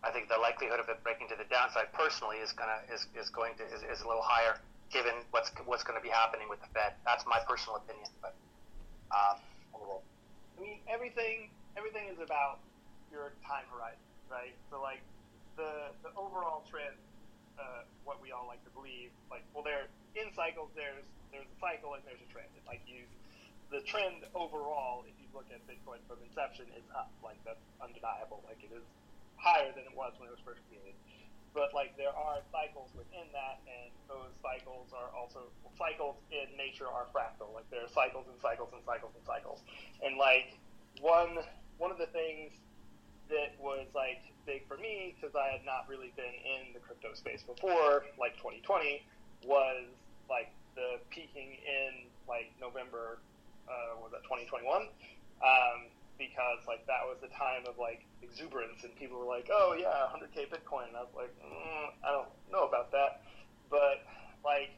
I think the likelihood of it breaking to the downside personally is gonna is, is going to is, is a little higher given what's what's going to be happening with the Fed. That's my personal opinion, but um, I mean everything everything is about your time horizon, right? So like the the overall trend, uh, what we all like to believe, like well, there in cycles there's there's a cycle and there's a trend. And like you, the trend overall, if you look at Bitcoin from inception, is up. Like that's undeniable. Like it is higher than it was when it was first created. But like there are cycles within that, and those cycles are also cycles in nature are fractal. Like there are cycles and cycles and cycles and cycles. And like one one of the things that was like big for me because I had not really been in the crypto space before, like 2020, was like the peaking in like November, uh, was that 2021? Um, because like that was the time of like exuberance and people were like, oh yeah, 100k Bitcoin. And I was like, mm, I don't know about that, but like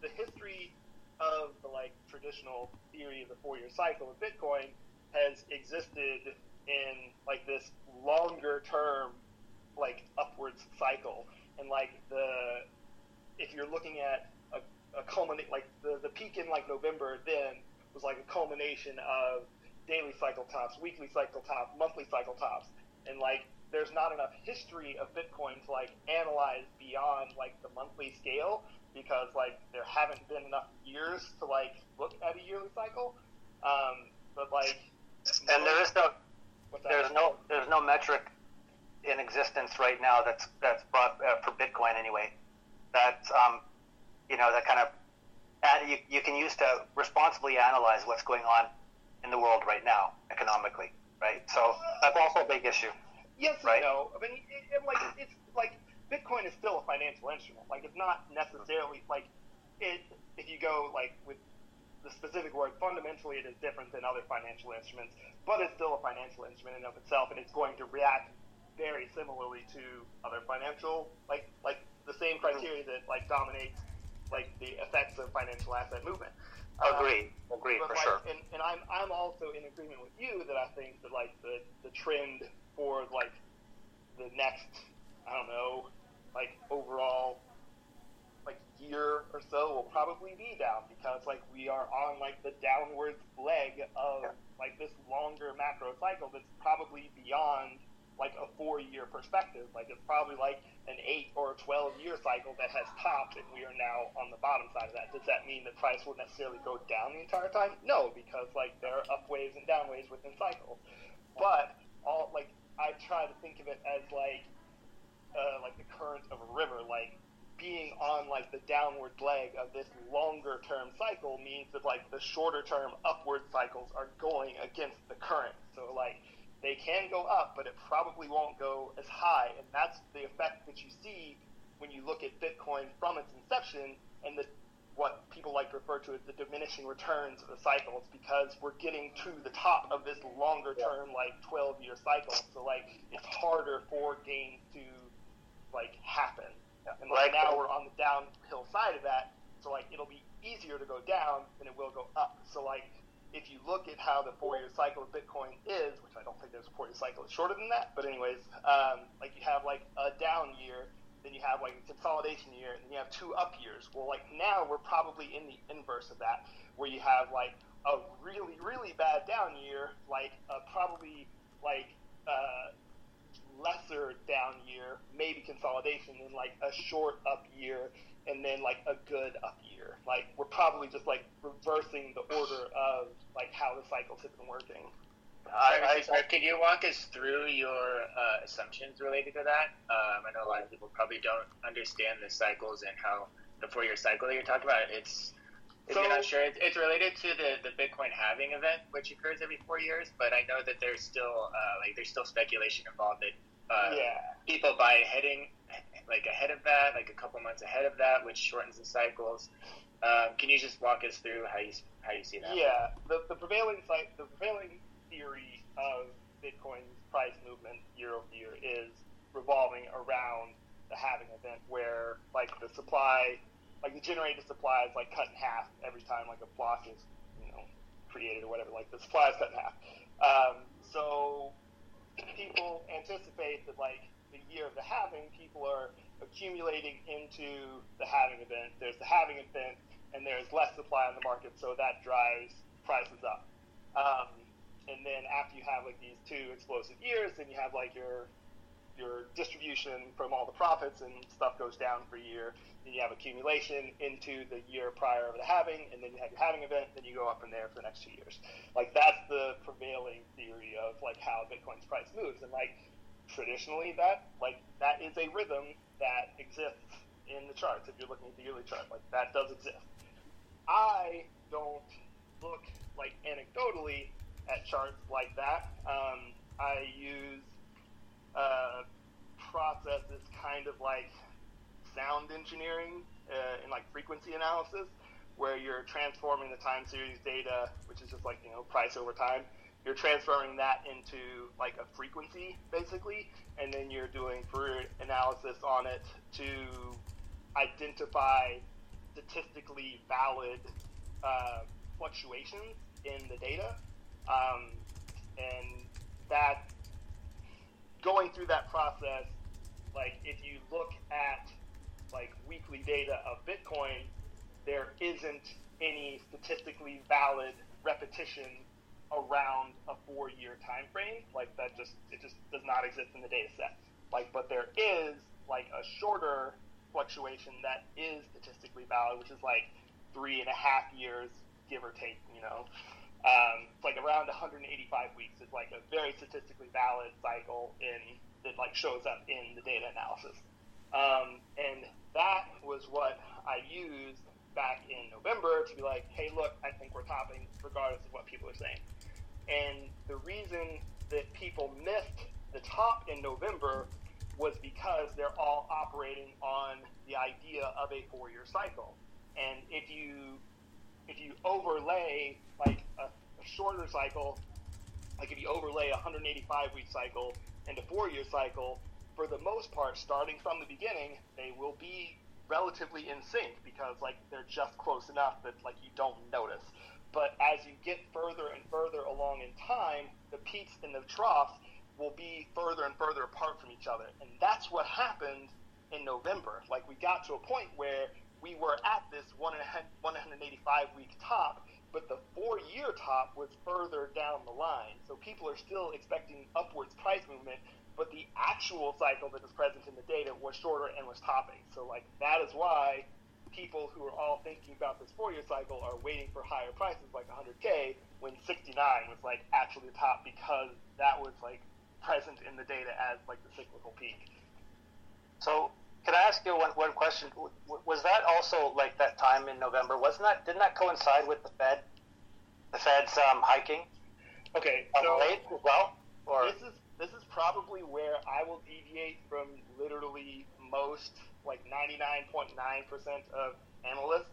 the history of the like traditional theory of the four-year cycle of Bitcoin has existed in like this longer term like upwards cycle and like the if you're looking at a, a culminate like the, the peak in like November then was like a culmination of daily cycle tops, weekly cycle tops, monthly cycle tops, and like there's not enough history of Bitcoin to like analyze beyond like the monthly scale because like there haven't been enough years to like look at a yearly cycle. Um, but like, and there is no, there's no, there's no metric in existence right now that's that's brought uh, for Bitcoin anyway. That um, you know that kind of you, you can use to responsibly analyze what's going on in the world right now economically, right? So that's also a big issue. Yes right? and no. I mean, it, it, like it's like Bitcoin is still a financial instrument. Like it's not necessarily like it. If you go like with the specific word, fundamentally it is different than other financial instruments, but it's still a financial instrument in of itself, and it's going to react very similarly to other financial like like the same criteria that like dominates like the effects of financial asset movement. Agree, um, agree for like, sure. And, and I'm I'm also in agreement with you that I think that like the the trend for like the next I don't know like overall like year or so will probably be down because like we are on like the downward leg of like this longer macro cycle that's probably beyond like a four year perspective. Like it's probably like an eight or a 12 year cycle that has topped and we are now on the bottom side of that. Does that mean the price will necessarily go down the entire time? No, because like there are up waves and down waves within cycles. But all like I try to think of it as like uh, like the current of a river, like being on like the downward leg of this longer term cycle means that like the shorter term upward cycles are going against the current. So like they can go up, but it probably won't go as high. And that's the effect that you see when you look at Bitcoin from its inception and the what people like to refer to as the diminishing returns of the cycle. It's because we're getting to the top of this longer term, like 12 year cycle. So like it's harder for gains to like happen. And like now we're on the downhill side of that. So like it'll be easier to go down than it will go up. So like if you look at how the four year cycle of Bitcoin is, which I don't think there's a four year cycle, it's shorter than that. But anyways, um, like you have like a down year, then you have like a consolidation year, and then you have two up years. Well, like now we're probably in the inverse of that, where you have like a really really bad down year, like a probably like uh, lesser down year, maybe consolidation, and like a short up year, and then like a good up year. Like we're probably just like reversing the order of like how the cycles have been working. Sorry, I, Mr. Smith, could you walk us through your uh, assumptions related to that? Um, I know a lot of people probably don't understand the cycles and how the four-year cycle that you're talking about. It's if So- you're not sure, it's, it's related to the, the Bitcoin halving event, which occurs every four years. But I know that there's still uh, like there's still speculation involved that uh, yeah. people buy heading like ahead of that, like a couple months ahead of that, which shortens the cycles. Um, can you just walk us through how you how you see that? Yeah, the, the prevailing site, the prevailing theory of Bitcoin's price movement year over year is revolving around the halving event, where like the supply, like the generated supply is like cut in half every time like a block is, you know, created or whatever. Like the supply is cut in half. Um, so people anticipate that like the year of the halving, people are accumulating into the halving event. There's the halving event, and there's less supply on the market, so that drives prices up. Um, and then after you have like these two explosive years, then you have like your your distribution from all the profits and stuff goes down for a year. Then you have accumulation into the year prior of the halving, and then you have your halving event. Then you go up from there for the next two years. Like that's the prevailing theory of like how Bitcoin's price moves, and like traditionally that like that is a rhythm that exists in the charts. If you're looking at the yearly chart, like that does exist. I don't look like anecdotally at charts like that. Um, I use uh, processes kind of like sound engineering uh, and like frequency analysis, where you're transforming the time series data, which is just like you know price over time. You're transferring that into like a frequency basically, and then you're doing Fourier analysis on it to identify statistically valid uh, fluctuations in the data, um, and that going through that process, like if you look at like weekly data of Bitcoin, there isn't any statistically valid repetition around a four-year time frame. Like that just it just does not exist in the data set. Like, but there is like a shorter fluctuation that is statistically valid, which is like three and a half years, give or take. You know, um, it's like around 185 weeks is like a very statistically valid cycle in that like shows up in the data analysis. Um, and that was what I used back in November to be like, hey, look, I think we're topping, regardless of what people are saying. And the reason that people missed the top in November was because they're all operating on the idea of a four-year cycle. And if you if you overlay like a, a shorter cycle, like if you overlay a 185 week cycle and a four year cycle, for the most part, starting from the beginning, they will be relatively in sync because like they're just close enough that like you don't notice. But as you get further and further along in time, the peaks and the troughs will be further and further apart from each other. And that's what happened in November. Like we got to a point where we were at this one and a half, 185 week top, but the four year top was further down the line. So people are still expecting upwards price movement, but the actual cycle that is present in the data was shorter and was topping. So like that is why people who are all thinking about this four year cycle are waiting for higher prices like 100k when 69 was like actually the top because that was like present in the data as like the cyclical peak. So, can I ask you one, one question? Was that also like that time in November? Wasn't that didn't that coincide with the Fed, the Fed's um, hiking Okay, so rate as well? Or this is this is probably where I will deviate from literally most, like 99.9% of analysts.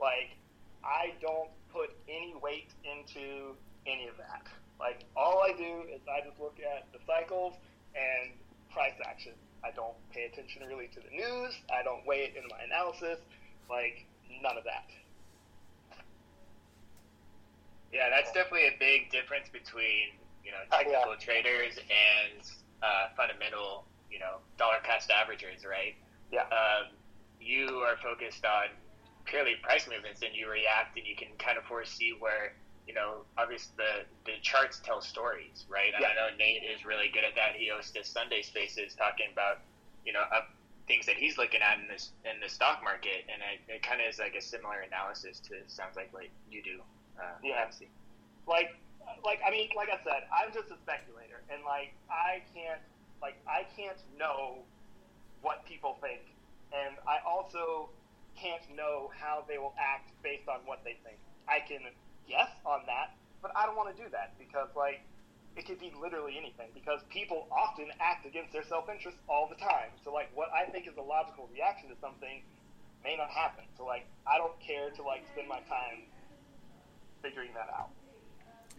Like, I don't put any weight into any of that. Like, all I do is I just look at the cycles and price action. I don't pay attention really to the news. I don't weigh it in my analysis. Like, none of that. Yeah, that's definitely a big difference between you know Uh, technical yeah. traders and uh, fundamental you know dollar cost averagers, right? Yeah. Um, you are focused on purely price movements, and you react, and you can kind of foresee where you know obviously the the charts tell stories, right? And I know Nate is really good at that. He hosts his Sunday Spaces talking about you know up things that he's looking at in this in the stock market, and it, it kind of is like a similar analysis to sounds like what you do. Uh, Yeah. Like like like I mean, like I said, I'm just a speculator, and like I can't like I can't know what people think, and I also can't know how they will act based on what they think. I can guess on that, but I don't want to do that because like it could be literally anything because people often act against their self-interest all the time. So like what I think is a logical reaction to something may not happen. So like I don't care to like spend my time figuring that out.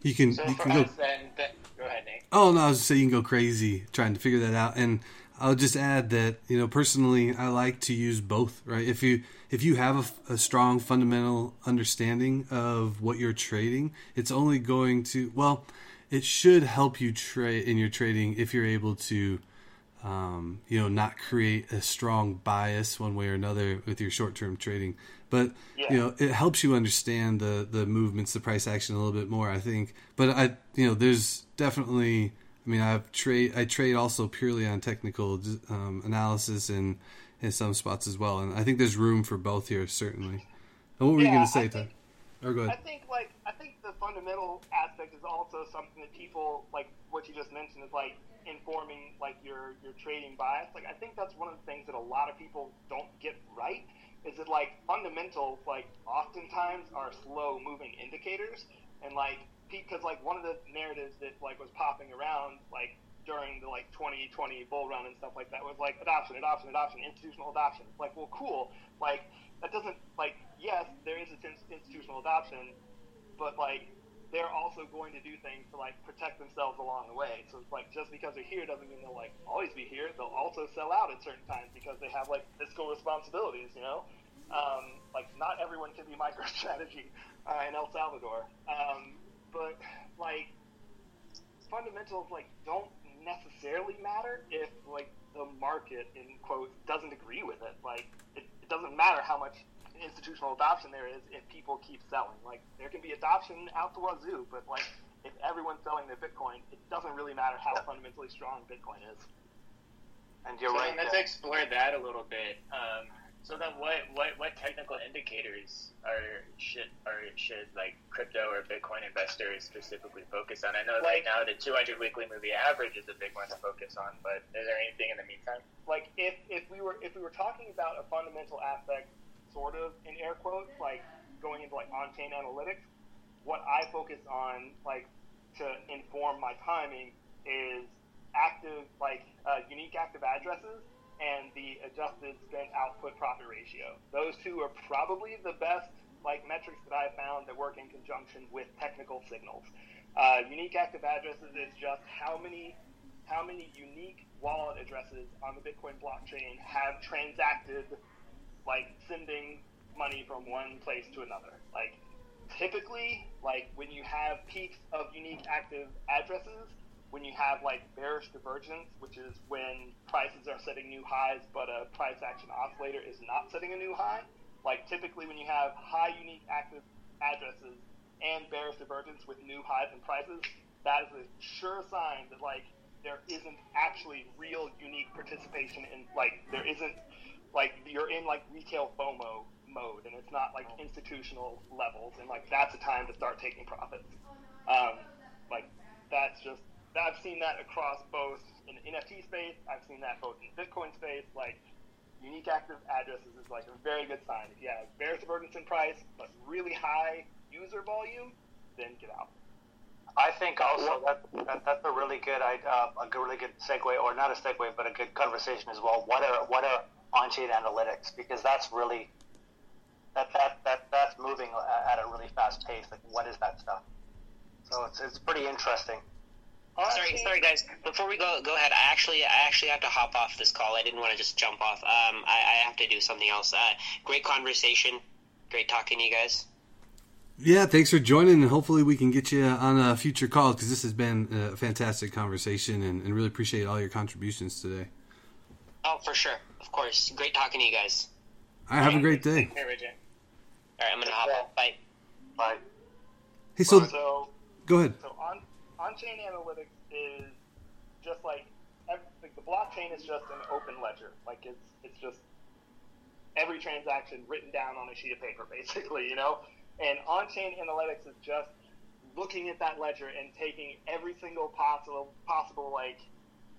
You can So you can go us, then, then go ahead, Nate. Oh no, I was just saying you can go crazy trying to figure that out. And I'll just add that you know personally, I like to use both. Right? If you if you have a, a strong fundamental understanding of what you're trading, it's only going to well, it should help you trade in your trading if you're able to. Um, you know, not create a strong bias one way or another with your short-term trading, but Yeah. you know, it helps you understand the the movements, the price action a little bit more. I think, but I, you know, there's definitely. I mean, I've trade. I trade also purely on technical um, analysis and in some spots as well, and I think there's room for both here certainly. And what were you going to say, I Ty? Or go ahead. I think like I think the fundamental aspect is also something that people like what you just mentioned is like informing like your your trading bias. Like I think that's one of the things that a lot of people don't get right is that like fundamentals like oftentimes are slow moving indicators and like because like one of the narratives that like was popping around like during the like 2020 bull run and stuff like that was like adoption, adoption, adoption, institutional adoption. Like, well, cool. Like that doesn't like yes, there is this in- institutional adoption, but like they're also going to do things to like protect themselves along the way. So it's like just because they're here doesn't mean they'll like always be here. They'll also sell out at certain times because they have like fiscal responsibilities. You know, um, like not everyone can be MicroStrategy uh, in El Salvador, um, but like fundamentals like don't necessarily matter if like the market in quotes doesn't agree with it. Like it, it doesn't matter how much institutional adoption there is if people keep selling. Like there can be adoption out the wazoo, but like if everyone's selling their Bitcoin, it doesn't really matter how fundamentally strong Bitcoin is. And you're so right. let's explore that a little bit. Um, so then, what, what what technical indicators are should are should like crypto or Bitcoin investors specifically focus on? I know right now the 200 weekly moving average is a big one to focus on, but is there anything in the meantime? Like if, if we were if we were talking about a fundamental aspect, sort of in air quotes, like going into like on-chain analytics, what I focus on like to inform my timing is active like uh, unique active addresses and the adjusted spend output profit ratio. Those two are probably the best like metrics that I've found that work in conjunction with technical signals. Uh, unique active addresses is just how many how many unique wallet addresses on the Bitcoin blockchain have transacted like sending money from one place to another. Like typically, like when you have peaks of unique active addresses, when you have like bearish divergence, which is when prices are setting new highs, but a price action oscillator is not setting a new high. Like typically, when you have high unique active addresses and bearish divergence with new highs in prices, that is a sure sign that like there isn't actually real unique participation in like there isn't like you're in like retail FOMO mode and it's not like institutional levels and like that's a time to start taking profits. Um, like that's just I've seen that across both in the NFT space. I've seen that both in Bitcoin space. Like unique active addresses is like a very good sign. If you have bearish divergence in price but really high user volume, then get out. I think also that, that that's a really good, uh, a good, really good segue, or not a segue, but a good conversation as well. What are what are on-chain analytics? Because that's really that that that that's moving at a really fast pace. Like, what is that stuff? So it's it's pretty interesting. Sorry, sorry guys. Before we go, go ahead. I actually, I actually have to hop off this call. I didn't want to just jump off. Um, I, I have to do something else. Uh, great conversation. Great talking to you guys. Yeah, thanks for joining, and hopefully we can get you on a future call because this has been a fantastic conversation, and, and really appreciate all your contributions today. Oh, for sure. Of course. Great talking to you guys. All right, have a great day. Take care, All right, I'm gonna hop off. Bye. Bye. Hey, so So go ahead. So on on-chain analytics is just like, like the blockchain is just an open ledger. Like it's it's just every transaction written down on a sheet of paper, basically. You know, and on-chain analytics is just looking at that ledger and taking every single possible possible like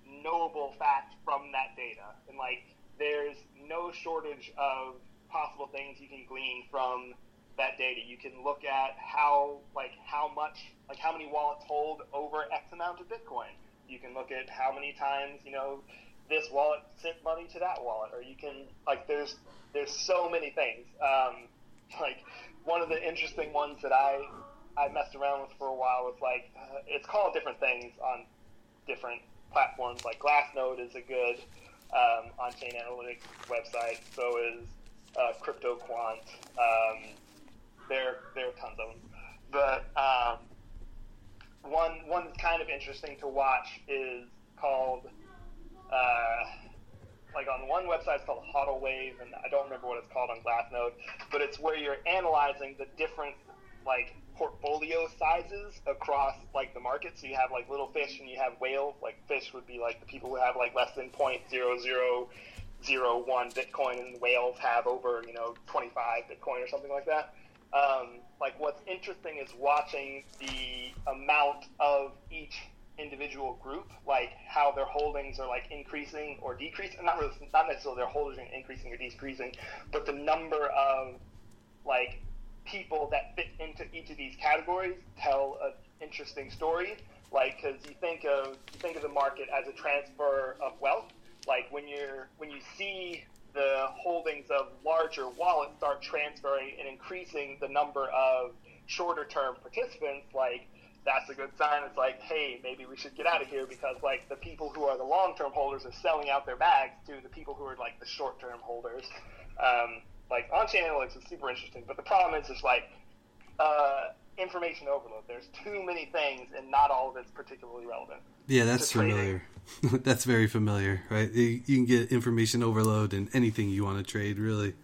knowable fact from that data, and like there's no shortage of possible things you can glean from that data. You can look at how like how much like how many wallets hold over X amount of Bitcoin. You can look at how many times you know this wallet sent money to that wallet, or you can like there's there's so many things. Um, like one of the interesting ones that I I messed around with for a while was like uh, it's called different things on different platforms. Like Glassnode is a good um, on-chain analytics website. So is uh, CryptoQuant. Um, there there are tons of them, but um, one one that's kind of interesting to watch is called. Uh, like on one website it's called HODL Wave, and I don't remember what it's called on Glassnode, but it's where you're analyzing the different like portfolio sizes across like the market. So you have like little fish and you have whales. Like fish would be like the people who have like less than point zero zero zero one Bitcoin, and whales have over you know 25 Bitcoin or something like that. Um, like what's interesting is watching the amount of each individual group, like how their holdings are like increasing or decreasing. Not really, not necessarily their holdings are increasing or decreasing, but the number of like people that fit into each of these categories tell an interesting story. Like, because you think of you think of the market as a transfer of wealth. Like when you're when you see the holdings of larger wallets start transferring and increasing the number of shorter term participants, like that's a good sign. It's like, hey, maybe we should get out of here because like the people who are the long term holders are selling out their bags to the people who are like the short term holders. Um, like on-chain analytics is super interesting, but the problem is just like uh, information overload. There's too many things, and not all of it's particularly relevant. Yeah, that's familiar. that's very familiar, right? You, you, can get information overload in anything you want to trade, really.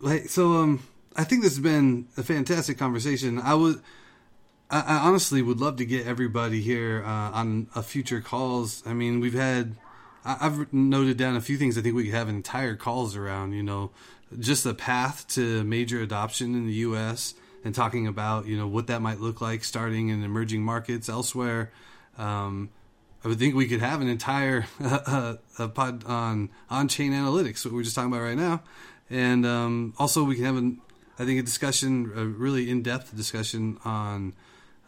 Like, so, um, I think this has been a fantastic conversation. I would, I, I honestly would love to get everybody here uh, on a future calls. I mean, we've had I've noted down a few things I think we could have entire calls around, you know, just the path to major adoption in the U.S. and talking about, you know, what that might look like starting in emerging markets elsewhere. Um, I would think we could have an entire uh, pod on on chain analytics, what we're just talking about right now, and um, also we can have an I think a discussion, a really in depth discussion on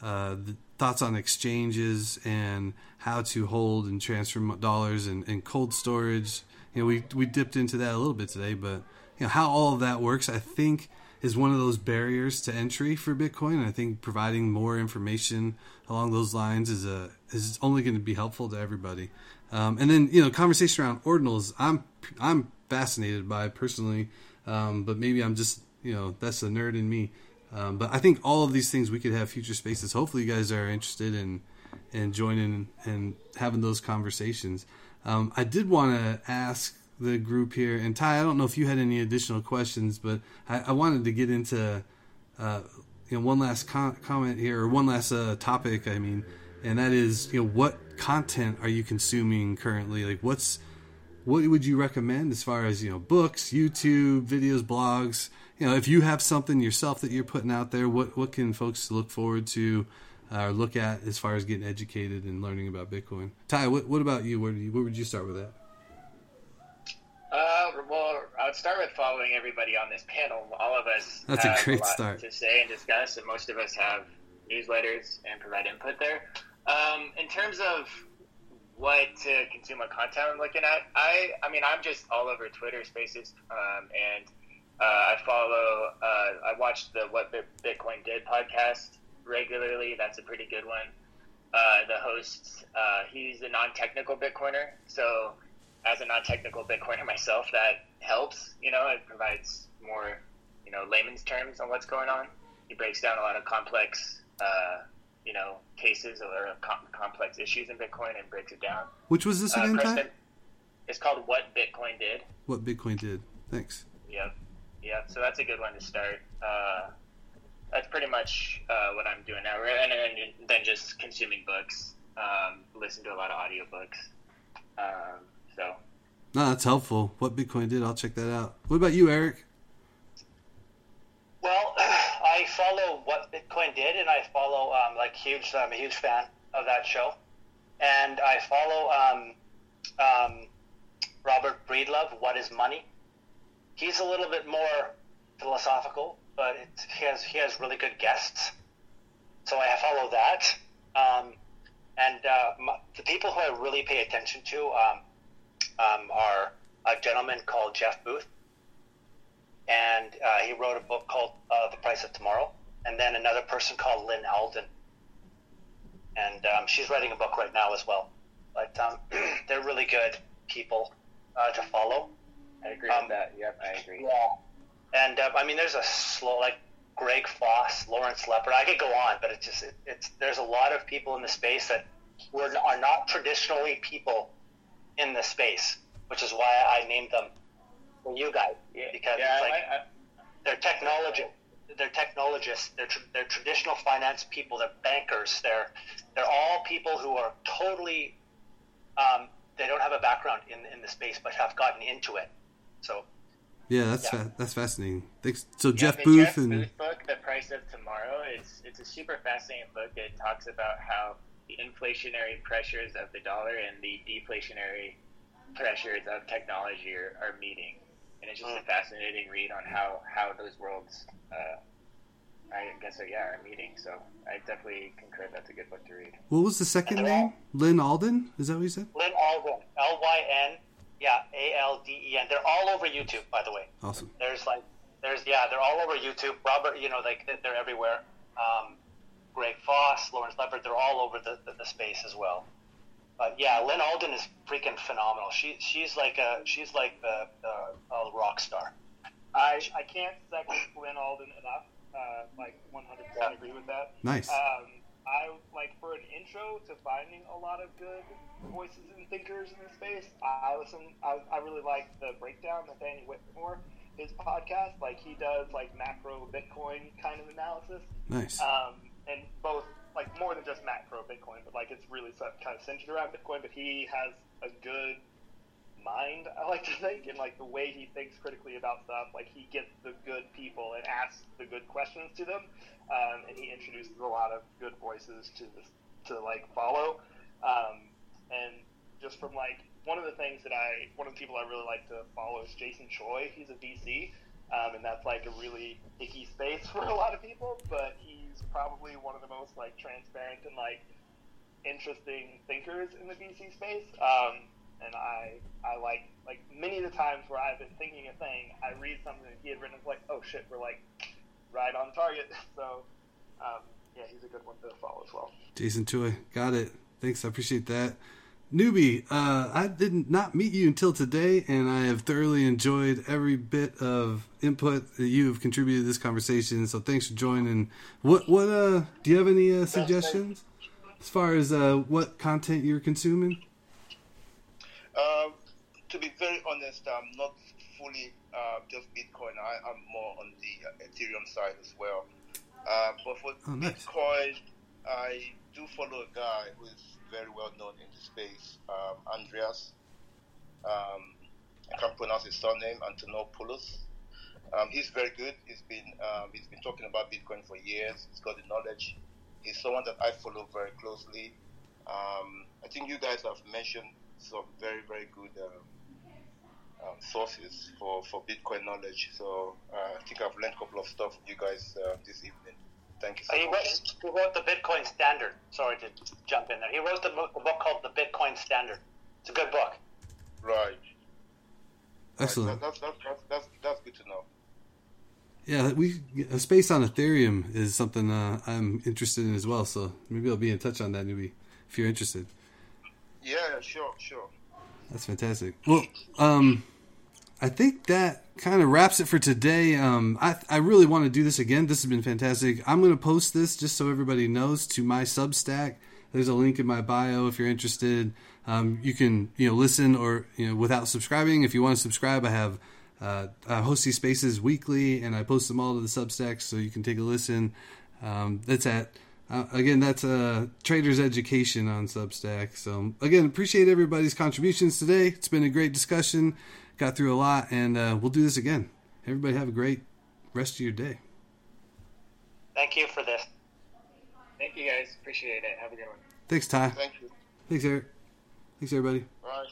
uh, the thoughts on exchanges and how to hold and transfer dollars and, and cold storage. You know, we we dipped into that a little bit today, but you know how all of that works. I think is one of those barriers to entry for Bitcoin. I think providing more information along those lines is a is only going to be helpful to everybody. Um, and then you know, conversation around ordinals. I'm I'm fascinated by personally, um, but maybe I'm just you know that's the nerd in me. Um, but I think all of these things we could have future spaces. Hopefully, you guys are interested in in joining and having those conversations. Um, I did want to ask the group here, and Ty, I don't know if you had any additional questions, but I, I wanted to get into uh, you know one last com- comment here, or one last uh, topic. I mean, and that is you know what content are you consuming currently? Like, what's what would you recommend as far as you know books, YouTube, videos, blogs? you know, if you have something yourself that you're putting out there, what what can folks look forward to uh, or look at as far as getting educated and learning about Bitcoin? Ty, what what about you? Where you, where would you start with that? Uh, well, I would start with following everybody on this panel. All of us That's have a great a lot start. to say and discuss, and most of us have newsletters and provide input there. Um, in terms of what to consume, what content I'm looking at, I I mean I'm just all over Twitter Spaces, um, and uh, I follow. Uh, I watch the What Bitcoin Did podcast regularly. That's a pretty good one. Uh, the host, uh, he's a non-technical Bitcoiner, so as a non-technical Bitcoiner myself, that helps. You know, it provides more, you know, layman's terms on what's going on. He breaks down a lot of complex, uh, you know, cases or com- complex issues in Bitcoin and breaks it down. Which was this Uh, again? Preston, it's called What Bitcoin Did. What Bitcoin did. Thanks. Yep. Yeah, so that's a good one to start. Uh, that's pretty much uh, what I'm doing now. And then, then just consuming books, um, listen to a lot of audiobooks. Um, so, No, that's helpful. What Bitcoin did, I'll check that out. What about you, Erik? Well, I follow what Bitcoin did, and I follow um, like huge. I'm a huge fan of that show, and I follow um, um, Robert Breedlove. What is money? He's a little bit more philosophical, but he has he has really good guests. So I follow that. Um, and uh, m- the people who I really pay attention to um, um, are a gentleman called Jeff Booth, and uh, he wrote a book called uh, The Price of Tomorrow, and then another person called Lyn Alden, and um, she's writing a book right now as well. But um, they're really good people uh, to follow. I agree Um, with that. Yep, I agree. Yeah. And uh, I mean, there's a slow like Greg Foss, Lawrence Lepard. I could go on, but it's just it, it's there's a lot of people in the space that were are not traditionally people in the space, which is why I named them for you guys Yeah, because yeah, like I, I, they're technology. They're technologists. They're, tr- they're traditional finance people. They're bankers. They're they're all people who are totally. Um, they don't have a background in in the space, but have gotten into it. So Yeah, that's Yeah. Fa- that's fascinating. Thanks. So Yeah, Jeff Booth Jeff and Booth book, The Price of Tomorrow, it's it's a super fascinating book. It talks about how the inflationary pressures of the dollar and the deflationary pressures of technology are, are meeting, and it's just a fascinating read on how how those worlds. Uh, I guess so. Yeah, are meeting. So I definitely concur. That's a good book to read. what was the second name? Lyn Alden. Is that what you said? Lyn Alden, L Y N, yeah, A L D E N. They're all over YouTube, by the way. Awesome. There's like, there's yeah, they're all over YouTube. Robert, you know, like they're everywhere. Um, Greg Foss, Lawrence Lepard, they're all over the, the, the space as well. But yeah, Lyn Alden is freaking phenomenal. She she's like a she's like the, the a rock star. I, I can't second Lyn Alden enough. Uh, like 100% agree with that. Nice. Um, I like for an intro to finding a lot of good voices and thinkers in the space. I listen. I, I really like the breakdown Nathaniel Whitmore, his podcast. Like he does like macro Bitcoin kind of analysis, Nice. um, and both like more than just macro Bitcoin, but like it's really kind of centered around Bitcoin. But he has a good mind, I like to think, and like the way he thinks critically about stuff. Like he gets the good people and asks the good questions to them, um, and he introduces a lot of good voices to this to like follow. Um, and just from like one of the things that I, one of the people I really like to follow is Jason Choi. He's a VC, um, and that's like a really icky space for a lot of people. But he's probably one of the most like transparent and like interesting thinkers in the VC space. Um, and I, I like like many of the times where I've been thinking a thing, I read something that he had written, it's like, oh shit, we're like right on target. So, um, yeah, he's a good one to follow as well. Jason Choi. Got it. Thanks. I appreciate that. Newbie, uh, I did not meet you until today, and I have thoroughly enjoyed every bit of input that you have contributed to this conversation. So thanks for joining. What what uh do you have any uh, suggestions as far as uh, what content you're consuming? Um, to be very honest, I'm not fully uh, just Bitcoin. I, I'm more on the uh, Ethereum side as well. Uh, but for Oh, nice. Bitcoin, I do follow a guy who is very well known in the space, um, Andreas. Um, I can't pronounce his surname, Antonopoulos. Um, he's very good. He's been um, he's been talking about Bitcoin for years. He's got the knowledge. He's someone that I follow very closely. Um, I think you guys have mentioned some very very good um, sources for, for Bitcoin knowledge. So uh, I think I've learned a couple of stuff from you guys uh, this evening. Thank you so He much. wrote, he wrote the Bitcoin Standard. Sorry to jump in there. He wrote the book, the book called the Bitcoin Standard. It's a good book. Right. Excellent. Right. That, that's, that's, that's, that's good to know. Yeah, we a space on Ethereum is something uh, I'm interested in as well. So maybe I'll be in touch on that, newbie, if you're interested. Yeah, sure, sure. That's fantastic. Well, um, I think that kind of wraps it for today. Um, I I really want to do this again. This has been fantastic. I'm going to post this just so everybody knows to my Substack. There's a link in my bio if you're interested. Um, you can you know listen or you know without subscribing. If you want to subscribe, I have uh, I host these spaces weekly and I post them all to the Substack so you can take a listen. Um, that's at uh, again, that's uh, Trader's Education on Substack. So, again, appreciate everybody's contributions today. It's been a great discussion. Got through a lot, and uh, we'll do this again. Everybody have a great rest of your day. Thank you for this. Thank you guys. Appreciate it. Have a good one. Thanks, Ty. Thank you. Thanks, Erik. Thanks, everybody. Bye.